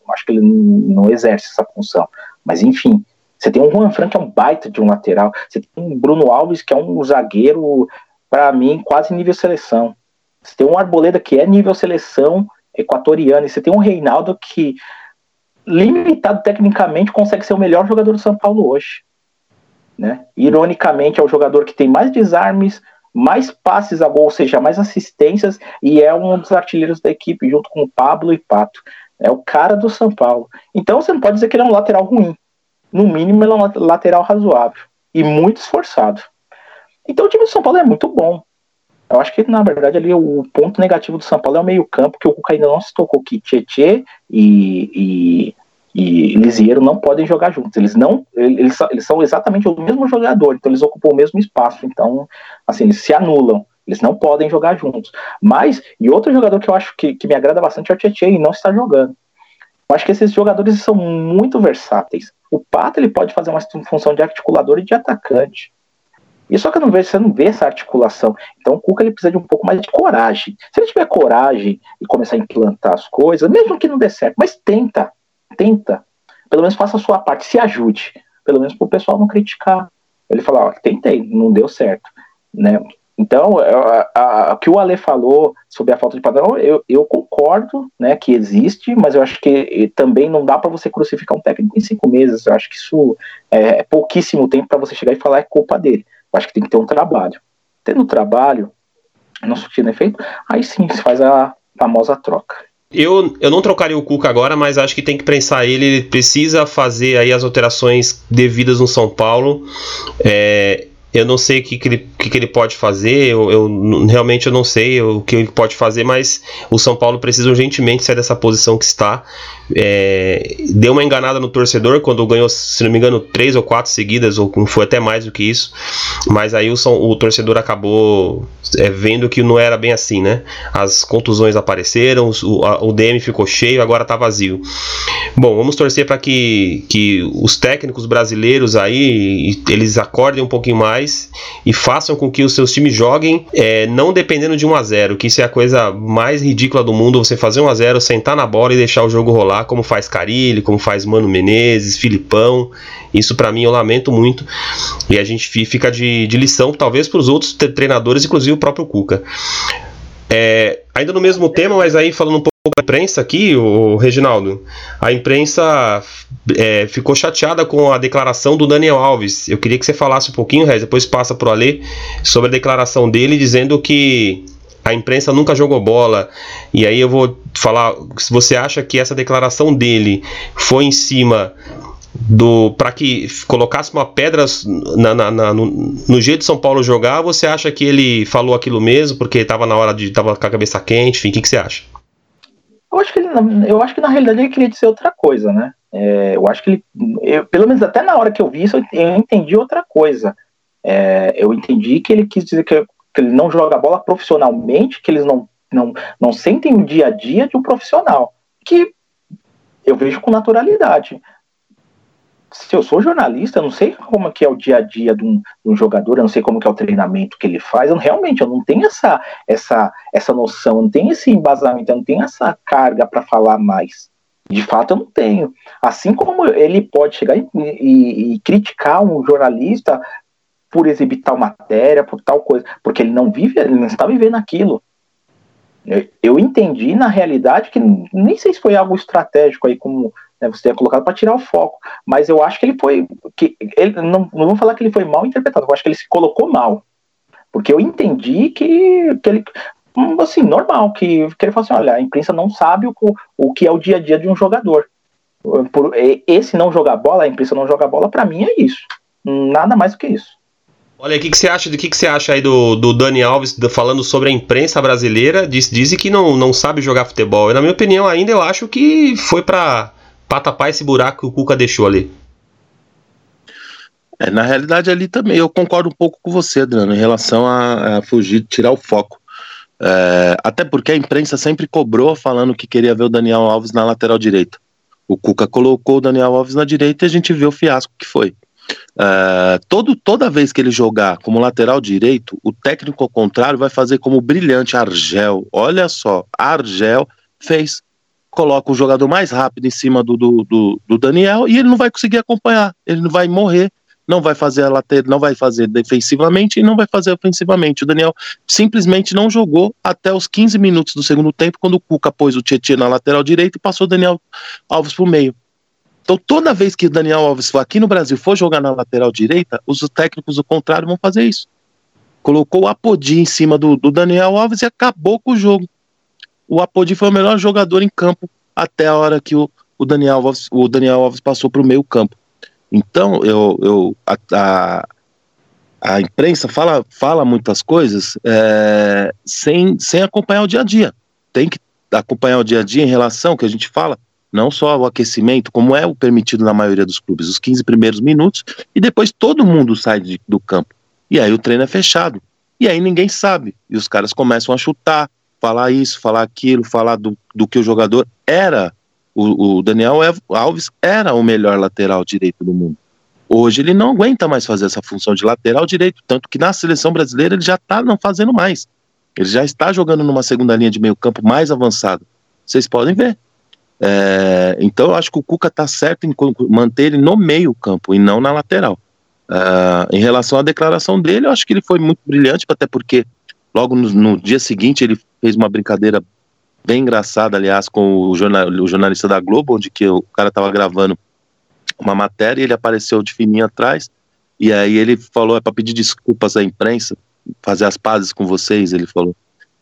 Eu acho que ele não exerce essa função. Mas enfim, você tem um Juan Fran, que é um baita de um lateral. Você tem um Bruno Alves, que é um zagueiro, para mim, quase nível seleção. Você tem um Arboleda, que é nível seleção equatoriano. E você tem um Reinaldo, que, limitado tecnicamente, consegue ser o melhor jogador do São Paulo hoje. Né? Ironicamente, é o jogador que tem mais desarmes, mais passes a gol, ou seja, mais assistências, e é um dos artilheiros da equipe, junto com o Pablo e Pato. É o cara do São Paulo. Então você não pode dizer que ele é um lateral ruim. No mínimo, ele é um lateral razoável e muito esforçado. Então o time do São Paulo é muito bom. Eu acho que, na verdade, ali o ponto negativo do São Paulo é o meio-campo, que o Cuca ainda não se tocou que Tietê e, e e Lisieiro não podem jogar juntos. Eles não, eles, eles são exatamente o mesmo jogador, então eles ocupam o mesmo espaço. Então, assim, eles se anulam. Eles não podem jogar juntos. Mas, e outro jogador que eu acho que, que me agrada bastante é o Tietchan e não está jogando. Eu acho que esses jogadores são muito versáteis. O Pato ele pode fazer uma função de articulador e de atacante. E só que eu não vejo, você não vê essa articulação. Então o Cuca ele precisa de um pouco mais de coragem. Se ele tiver coragem e começar a implantar as coisas, mesmo que não dê certo, mas tenta tenta, pelo menos faça a sua parte, se ajude, pelo menos para o pessoal não criticar. Ele falar, ó, tentei, não deu certo, né? Então, o que o Ale falou sobre a falta de padrão, eu, eu, concordo, né, que existe, mas eu acho que também não dá para você crucificar um técnico em cinco meses. Eu acho que isso é, é pouquíssimo tempo para você chegar e falar é culpa dele. Acho que tem que ter um trabalho. Tendo trabalho, não surtindo efeito, aí sim se faz a famosa troca. Eu, eu não trocaria o Cuca agora, mas acho que tem que pensar ele. Ele precisa fazer aí as alterações devidas no São Paulo. É, eu não sei o que, que, ele, que, que ele pode fazer, eu, eu, realmente eu não sei o que ele pode fazer, mas o São Paulo precisa urgentemente sair dessa posição que está. É, deu uma enganada no torcedor quando ganhou, se não me engano, três ou quatro seguidas, ou foi até mais do que isso. Mas aí o, o torcedor acabou é, vendo que não era bem assim, né? As contusões apareceram, o, a, o DM ficou cheio, agora está vazio. Bom, vamos torcer para que, que os técnicos brasileiros aí eles acordem um pouquinho mais e façam com que os seus times joguem é, não dependendo de 1 a 0 que isso é a coisa mais ridícula do mundo, você fazer 1 a 0 sentar na bola e deixar o jogo rolar, como faz Carilli, como faz Mano Menezes, Filipão. Isso para mim eu lamento muito e a gente fica de, de lição talvez para os outros treinadores, inclusive o próprio Cuca. É, ainda no mesmo tema, mas aí falando um pouco da imprensa aqui, o Reginaldo, a imprensa é, ficou chateada com a declaração do Daniel Alves. Eu queria que você falasse um pouquinho, Rez, depois passa para o Alê, sobre a declaração dele dizendo que a imprensa nunca jogou bola. E aí eu vou falar, se você acha que essa declaração dele foi em cima do para que colocasse uma pedra na, na, na, no, no, jeito de São Paulo jogar, você acha que ele falou aquilo mesmo porque estava na hora de estava com a cabeça quente, enfim, o que, que, você acha? Eu acho que ele, eu acho que na realidade ele queria dizer outra coisa, né? É, eu acho que ele, eu, pelo menos até na hora que eu vi isso, eu entendi outra coisa. É, eu entendi que ele quis dizer que, que ele não joga bola profissionalmente, que eles não, não, não sentem o dia a dia de um profissional, que eu vejo com naturalidade se eu sou jornalista, eu não sei como é que é o dia a dia de um, de um, jogador, eu não sei como é o treinamento que ele faz, eu, realmente eu não tenho essa, essa, essa noção, eu não tenho esse embasamento, eu não tenho essa carga para falar mais. De fato, eu não tenho. Assim como ele pode chegar e, e, e criticar um jornalista por exibir tal matéria, por tal coisa, porque ele não vive, ele não está vivendo aquilo. Eu, entendi na realidade que nem sei se foi algo estratégico aí, como né, você tenha colocado para tirar o foco. Mas eu acho que ele foi. que ele Não, não vou falar que ele foi mal interpretado, eu acho que ele se colocou mal. Porque eu entendi que, que ele. Assim, normal, que, que ele falou assim: olha, a imprensa não sabe o, o que é o dia a dia de um jogador. Por, esse não jogar bola, a imprensa não jogar bola, para mim é isso. Nada mais do que isso. Olha, o que, que você acha do que, que você acha aí do, do Dani Alves falando sobre a imprensa brasileira? Diz, dizem que não, não sabe jogar futebol. Na minha opinião, ainda eu acho que foi para tapar esse buraco que o Cuca deixou ali. É, na realidade, ali também eu concordo um pouco com você, Adriano, em relação a, a fugir, tirar o foco. É, até porque a imprensa sempre cobrou falando que queria ver o Daniel Alves na lateral direita. O Cuca colocou o Daniel Alves na direita e a gente viu o fiasco que foi. Uh, todo, toda vez que ele jogar como lateral direito, o técnico ao contrário vai fazer como brilhante Argel. Olha só, Argel fez. Coloca o jogador mais rápido em cima do, do, do, do Daniel e ele não vai conseguir acompanhar. Ele não vai morrer, não vai fazer a lateral, não vai fazer defensivamente e não vai fazer ofensivamente. O Daniel simplesmente não jogou até os 15 minutos do segundo tempo, quando o Cuca pôs o Tietchan na lateral direita e passou o Daniel Alves para o meio. Então, toda vez que Daniel Alves aqui no Brasil for jogar na lateral direita, os técnicos do contrário vão fazer isso. Colocou o Apodi em cima do, do Daniel Alves e acabou com o jogo. O Apodi foi o melhor jogador em campo até a hora que o, o, Daniel, Alves, o Daniel Alves passou para o meio campo. Então, eu, eu, a, a, a, imprensa fala, fala muitas coisas é, sem, sem acompanhar o dia a dia. Tem que acompanhar o dia a dia em relação que a gente fala não só o aquecimento, como é o permitido na maioria dos clubes, os 15 primeiros minutos, e depois todo mundo sai de, do campo. E aí o treino é fechado. E aí ninguém sabe. E os caras começam a chutar, falar isso, falar aquilo, falar do, do que o jogador era. O, o Daniel Alves era o melhor lateral direito do mundo. Hoje ele não aguenta mais fazer essa função de lateral direito, tanto que na seleção brasileira ele já está não fazendo mais. Ele já está jogando numa segunda linha de meio campo mais avançado. Vocês podem ver. É, então eu acho que o Cuca está certo em manter ele no meio campo e não na lateral. Uh, em relação à declaração dele, eu acho que ele foi muito brilhante, até porque logo no, no dia seguinte ele fez uma brincadeira bem engraçada, aliás, com o, jornal, o jornalista da Globo, onde que o cara estava gravando uma matéria e ele apareceu de fininho atrás, e aí ele falou, é para pedir desculpas à imprensa, fazer as pazes com vocês, ele falou.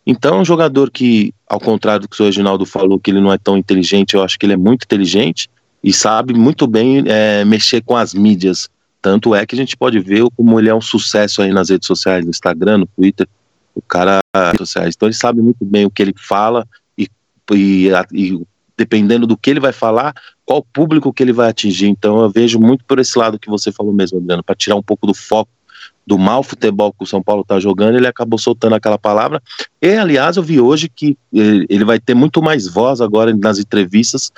Então, é um jogador que, ao contrário do que o Reginaldo falou, que ele não é tão inteligente, eu acho que ele é muito inteligente e sabe muito bem é, mexer com as mídias. Tanto é que a gente pode ver como ele é um sucesso aí nas redes sociais, no Instagram, no Twitter, o cara sociais. Então ele sabe muito bem o que ele fala e, e, e dependendo do que ele vai falar, qual público que ele vai atingir. Então eu vejo muito por esse lado que você falou mesmo, Adriano, para tirar um pouco do foco do mau futebol que o São Paulo está jogando, ele acabou soltando aquela palavra. E, aliás, eu vi hoje que eh, ele vai ter muito mais voz agora nas entrevistas.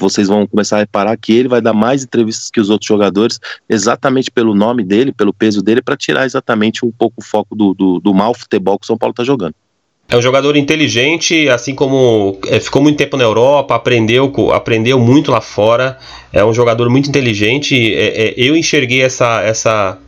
Vocês vão começar a reparar que ele vai dar mais entrevistas que os outros jogadores, exatamente pelo nome dele, pelo peso dele, para tirar exatamente um pouco o foco do, do, do mau futebol que o São Paulo está jogando. É um jogador inteligente, assim como é, ficou muito tempo na Europa, aprendeu, aprendeu muito lá fora. É um jogador muito inteligente. É, é, eu enxerguei essa, essa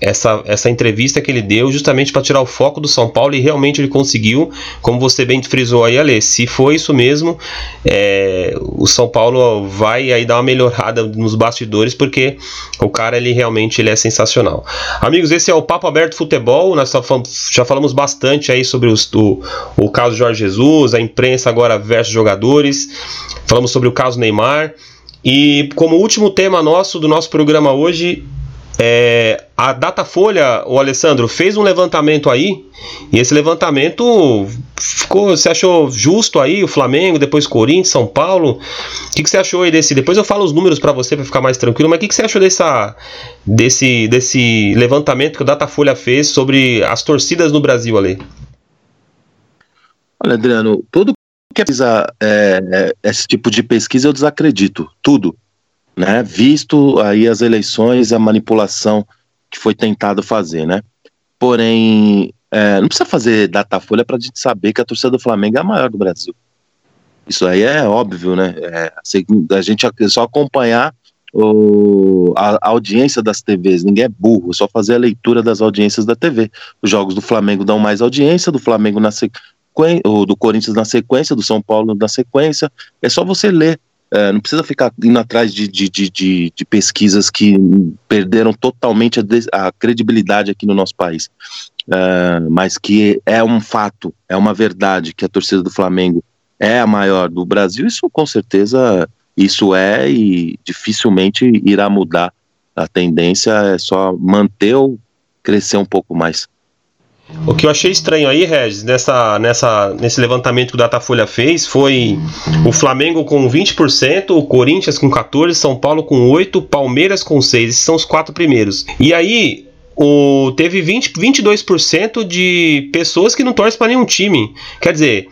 essa, essa entrevista que ele deu justamente para tirar o foco do São Paulo e realmente ele conseguiu, como você bem frisou aí, Ale, se for isso mesmo, é, o São Paulo vai aí dar uma melhorada nos bastidores porque o cara ele realmente ele é sensacional. Amigos, esse é o Papo Aberto Futebol, nós já falamos bastante aí sobre os, o, o caso Jorge Jesus, a imprensa agora versus jogadores, falamos sobre o caso Neymar. E como último tema nosso do nosso programa hoje, é, a Datafolha, o Alessandro, fez um levantamento aí, e esse levantamento ficou. Você achou justo aí? O Flamengo, depois Corinthians, São Paulo. O que, que você achou aí desse? Depois eu falo os números para você para ficar mais tranquilo, mas o que, que você achou dessa, desse, desse levantamento que o Datafolha fez sobre as torcidas no Brasil ali? Olha, Adriano, tudo que é, é, esse tipo de pesquisa eu desacredito. Tudo né? Visto aí as eleições, a manipulação que foi tentado fazer, né? Porém, é, não precisa fazer datafolha para a gente saber que a torcida do Flamengo é a maior do Brasil. Isso aí é óbvio, né? É, a gente é só acompanhar o, a, a, audiência das TVs. Ninguém é burro, é só fazer a leitura das audiências da TV. Os jogos do Flamengo dão mais audiência, do Flamengo na sequência, do Corinthians na sequência, do São Paulo na sequência. É só você ler é, não precisa ficar indo atrás de, de, de, de, de pesquisas que perderam totalmente a, a credibilidade aqui no nosso país. É, mas que é um fato, é uma verdade que a torcida do Flamengo é a maior do Brasil, isso com certeza isso é e dificilmente irá mudar. A tendência é só manter o, crescer um pouco mais. O que eu achei estranho aí, Regis, nessa, nessa, nesse levantamento que o Datafolha fez foi o Flamengo com 20%, o Corinthians com 14%, São Paulo com 8%, Palmeiras com 6%. Esses são os quatro primeiros. E aí, o, teve 20, 22% de pessoas que não torcem para nenhum time. Quer dizer,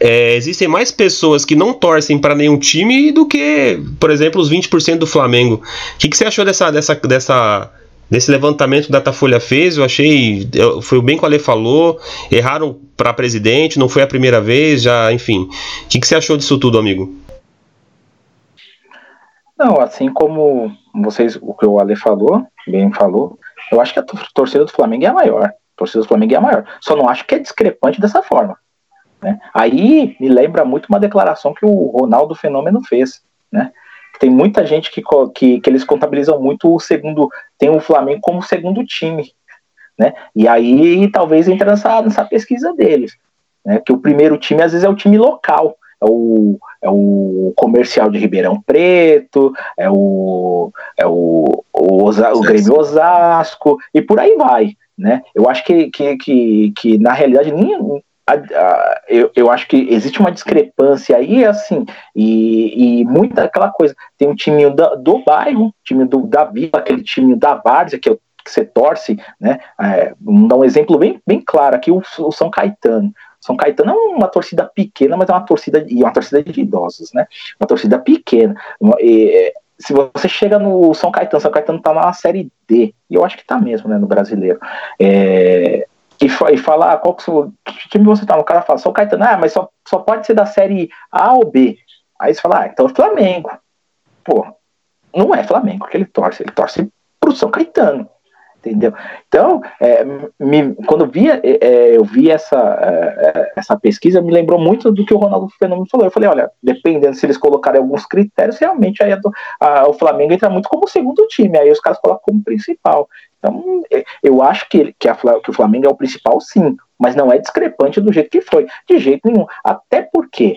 é, existem mais pessoas que não torcem para nenhum time do que, por exemplo, os 20% do Flamengo. O que, que você achou dessa, dessa, dessa Nesse levantamento que o Datafolha fez, eu achei. Foi bem que o Ale falou. Erraram para presidente, não foi a primeira vez, já, enfim. O que, que você achou disso tudo, amigo? Não, assim como vocês, o que o Ale falou, bem falou, eu acho que a torcida do Flamengo é a maior. A torcida do Flamengo é a maior. Só não acho que é discrepante dessa forma. Né? Aí me lembra muito uma declaração que o Ronaldo Fenômeno fez, né? Tem muita gente que, que, que eles contabilizam muito o segundo, tem o Flamengo como segundo time, né? E aí talvez entre nessa, nessa pesquisa deles, né? Que o primeiro time às vezes é o time local, é o, é o comercial de Ribeirão Preto, é o, é o, o, Osa, o Grêmio Osasco, e por aí vai. Né? Eu acho que, que, que, que na realidade nem, a, a, eu, eu acho que existe uma discrepância aí, assim, e, e muita aquela coisa. Tem um time do, do bairro, time do, da vila, aquele time da várzea que, eu, que você torce, né? É, vamos dar um exemplo bem, bem claro aqui: o, o São Caetano. São Caetano é uma torcida pequena, mas é uma torcida e uma torcida de idosos, né? Uma torcida pequena. E, se você chega no São Caetano, São Caetano tá na série D, e eu acho que tá mesmo, né, no brasileiro. É, e, e falar qual que, que time você tá. O cara fala, sou Caetano, ah, mas só, só pode ser da série A ou B. Aí você fala, ah, então é Flamengo. Pô, não é Flamengo que ele torce, ele torce pro São Caetano entendeu? Então, é, me, quando eu vi, é, é, eu vi essa, é, essa pesquisa, me lembrou muito do que o Ronaldo Fenômeno falou. Eu falei, olha, dependendo se eles colocarem alguns critérios, realmente aí a, a, o Flamengo entra muito como segundo time, aí os caras colocam como principal. Então, é, eu acho que, que, a, que o Flamengo é o principal, sim, mas não é discrepante do jeito que foi, de jeito nenhum. Até porque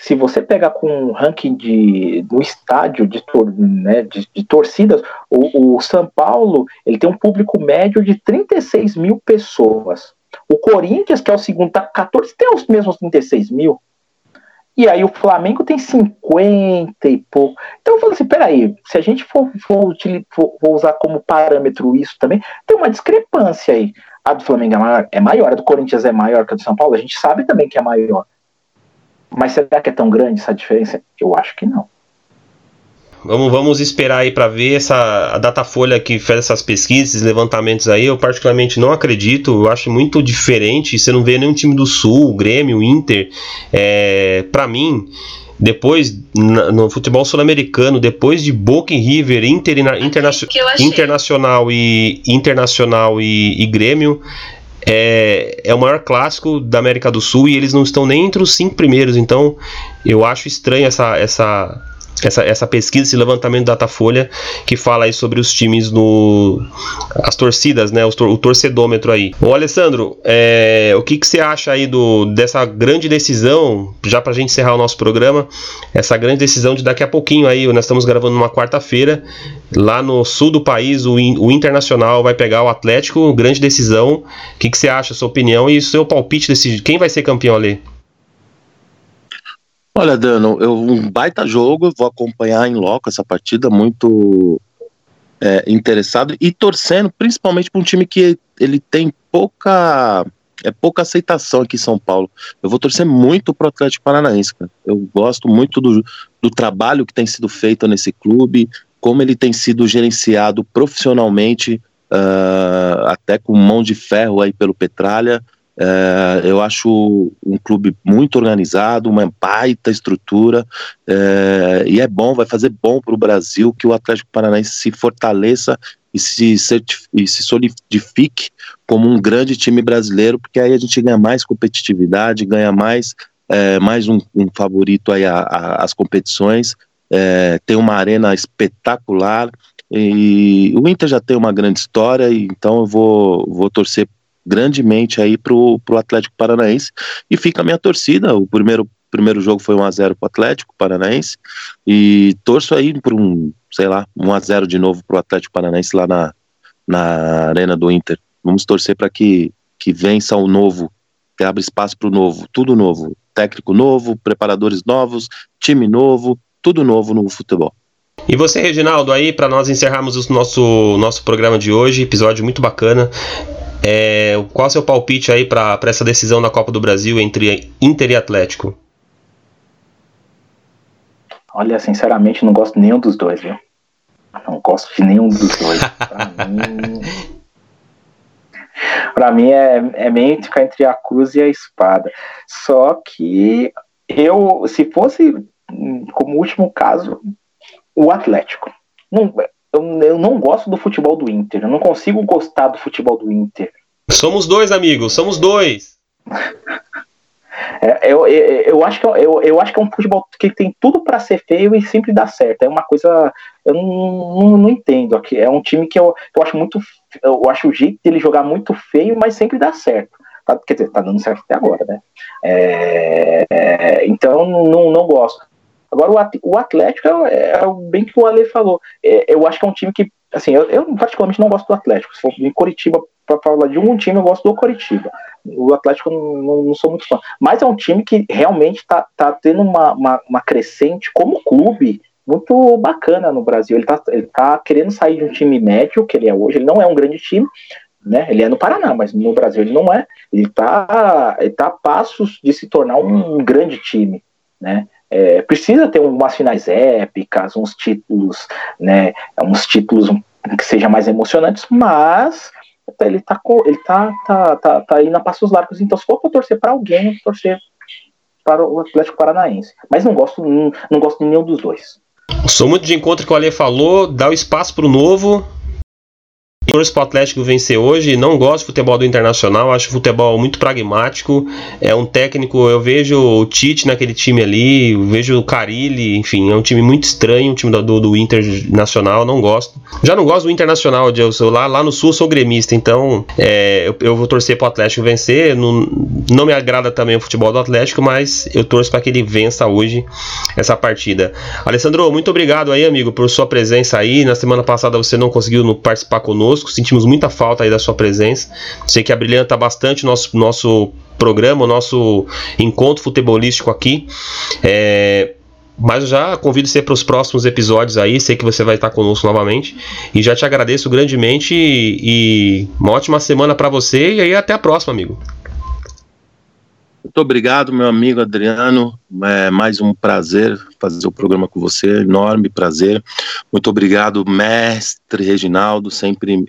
se você pegar com um ranking de, no estádio de, né, de, de torcidas, o, o, São Paulo ele tem um público médio de 36 mil pessoas. O Corinthians, que é o segundo, tá 14, tem os mesmos 36 mil. E aí o Flamengo tem 50 e pouco. Então eu falo assim, peraí, se a gente for, for, for, for usar como parâmetro isso também, tem uma discrepância aí. A do Flamengo é maior, é maior, a do Corinthians é maior que a do São Paulo, a gente sabe também que é maior. Mas será que é tão grande essa diferença? Eu acho que não. Vamos, vamos esperar aí para ver essa a Datafolha que fez essas pesquisas, esses levantamentos aí. Eu particularmente não acredito, eu acho muito diferente. Você não vê nenhum time do Sul, Grêmio, Inter. É, para mim, depois no futebol sul-americano, depois de Boca e River, Inter, interna Internacional e Internacional e, e Grêmio, é, é o maior clássico da América do Sul e eles não estão nem entre os cinco primeiros. Então eu acho estranho essa, essa, essa, essa pesquisa, esse levantamento da Datafolha que fala aí sobre os times no. as torcidas, né? O, torcedômetro aí. Ô Alessandro, é, o que, que você acha aí do, dessa grande decisão, já pra gente encerrar o nosso programa, essa grande decisão de daqui a pouquinho aí, nós estamos gravando numa quarta-feira, lá no sul do país, o, o Internacional vai pegar o Atlético, grande decisão. O que, que você acha, sua opinião e seu palpite desse. Quem vai ser campeão ali? Olha, Dano, eu, um baita jogo, vou acompanhar em loco essa partida, muito é, interessado e torcendo, principalmente para um time que ele tem pouca é pouca aceitação aqui em São Paulo. Eu vou torcer muito pro Atlético Paranaense, cara. Eu gosto muito do, do trabalho que tem sido feito nesse clube, como ele tem sido gerenciado profissionalmente, uh, até com mão de ferro aí pelo Petralha. É, eu acho um clube muito organizado, uma baita estrutura, é, e é bom, vai fazer bom para o Brasil que o Atlético Paranaense se fortaleça e se, e se solidifique como um grande time brasileiro, porque aí a gente ganha mais competitividade, ganha mais, é, mais um, um, favorito aí às competições, é, tem uma arena espetacular, e o Inter já tem uma grande história, então eu vou, vou torcer grandemente aí pro, pro Atlético Paranaense e fica a minha torcida, o primeiro primeiro jogo foi 1x0 pro Atlético Paranaense e torço aí por um, sei lá, 1x0 de novo pro Atlético Paranaense lá na, na Arena do Inter. Vamos torcer para que, que vença o novo, que abra espaço para o novo, tudo novo. Técnico novo, preparadores novos, time novo, tudo novo no futebol. E você, Reginaldo, aí para nós encerrarmos o nosso, nosso programa de hoje, episódio muito bacana. É, qual é o seu palpite aí para essa decisão da Copa do Brasil entre Inter e Atlético? Olha, sinceramente, não gosto nenhum dos dois, viu? Não gosto de nenhum dos dois. Pra mim, pra mim é, é meio ficar entre a cruz e a espada. Só que eu, se fosse como último caso, o Atlético. Não, eu, eu não gosto do futebol do Inter. Eu não consigo gostar do futebol do Inter. Somos dois, amigos. Somos dois. É, eu, eu, eu, acho que, é, eu, eu acho que é um futebol que tem tudo para ser feio e sempre dá certo. É uma coisa. Eu não, não, não entendo. Aqui. É um time que eu, eu acho muito. Eu acho o jeito dele jogar muito feio, mas sempre dá certo. Tá, quer dizer, tá dando certo até agora, né? É, é, então não, não gosto. Agora, o Atlético é, é, bem que o Ale falou. É, eu acho que é um time que, assim, eu, eu particularmente não gosto do Atlético. Se for em Curitiba para falar de um time, eu gosto do Curitiba. O Atlético não, não, não, sou muito fã. Mas é um time que realmente está tá tendo uma, uma, uma, crescente como clube muito bacana no Brasil. Ele está ele tá querendo sair de um time médio, que ele é hoje. Ele não é um grande time, né? Ele é no Paraná, mas no Brasil ele não é. Ele está ele tá a passos de se tornar um grande time, né? É, precisa ter umas finais épicas, uns títulos, né, uns títulos que sejam mais emocionantes, mas ele tá, ele tá, tá, tá, tá indo a passos largos. Então, se for para torcer para alguém, eu torcer para o Atlético Paranaense. Mas não gosto, não, não gosto de nenhum dos dois. Sou muito de encontro com o Ale falou, dá o espaço para o novo, torço para o Atlético vencer hoje. Não gosto do futebol do Internacional, acho futebol muito pragmático. É um técnico, eu vejo o Tite naquele time ali, vejo o Carilli, enfim, é um time muito estranho, o time do, do Internacional, não gosto. Já não gosto do Internacional, eu sou lá, lá no Sul sou gremista, então é, eu, eu, vou torcer para o Atlético vencer. Não, não me agrada também o futebol do Atlético, mas eu torço para que ele vença hoje essa partida. Alessandro, muito obrigado aí, amigo, por sua presença aí. Na semana passada você não conseguiu participar conosco sentimos muita falta aí da sua presença. Sei que abrilhanta bastante o nosso, nosso programa, nosso encontro futebolístico aqui. É, mas já convido você para os próximos episódios aí, sei que você vai estar conosco novamente. E já te agradeço grandemente e, e uma ótima semana para você e aí até a próxima, amigo. Muito obrigado, meu amigo Adriano. É mais um prazer fazer o programa com você, enorme prazer. Muito obrigado, mestre Reginaldo, sempre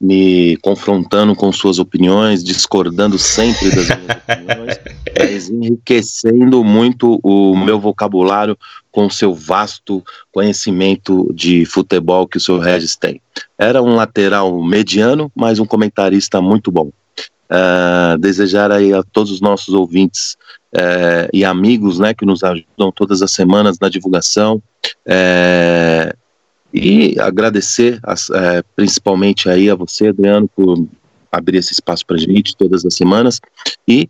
me confrontando com suas opiniões, discordando sempre das minhas opiniões, mas enriquecendo muito o meu vocabulário com o seu vasto conhecimento de futebol que o seu Regis tem. Era um lateral mediano, mas um comentarista muito bom. Uh, desejar aí a todos os nossos ouvintes uh, e amigos, né, que nos ajudam todas as semanas na divulgação, uh, e agradecer as, principalmente aí a você, Adriano, por abrir esse espaço para gente todas as semanas e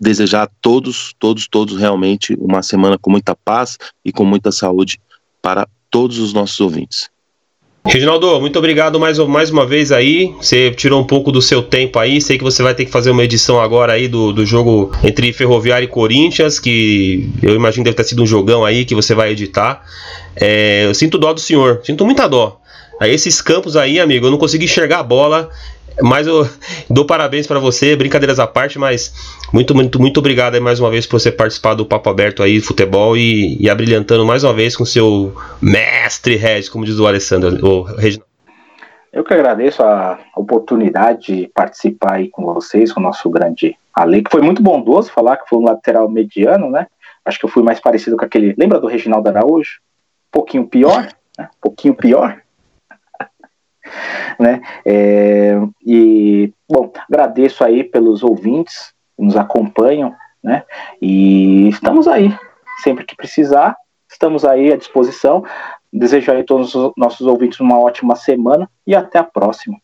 desejar a todos, todos, todos realmente uma semana com muita paz e com muita saúde para todos os nossos ouvintes. Reginaldo, muito obrigado mais, mais uma vez aí. Você tirou um pouco do seu tempo aí. Sei que você vai ter que fazer uma edição agora aí do, do jogo entre Ferroviária e Corinthians, que eu imagino deve ter sido um jogão aí que você vai editar. É, eu sinto dó do senhor, sinto muita dó. Aí esses campos aí, amigo, eu não consegui enxergar a bola. Mas eu dou parabéns para você, brincadeiras à parte, mas muito, muito, muito obrigado aí mais uma vez por você participar do Papo Aberto aí, futebol, e, e abrilhantando mais uma vez com seu mestre Regis, como diz o Alessandro, o Reginaldo. Eu que agradeço a oportunidade de participar aí com vocês, com o nosso grande Ale, que foi muito bondoso falar que foi um lateral mediano, né? Acho que eu fui mais parecido com aquele. Lembra do Reginaldo Araújo? Um pouquinho pior, né? Um pouquinho pior né? É, e, bom, agradeço aí pelos ouvintes que nos acompanham, né? E estamos aí, sempre que precisar, estamos aí à disposição. Desejo aí a todos os nossos ouvintes uma ótima semana e até a próxima.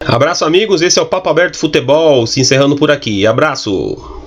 Abraço, amigos. Esse é o Papo Aberto Futebol, se encerrando por aqui. Abraço.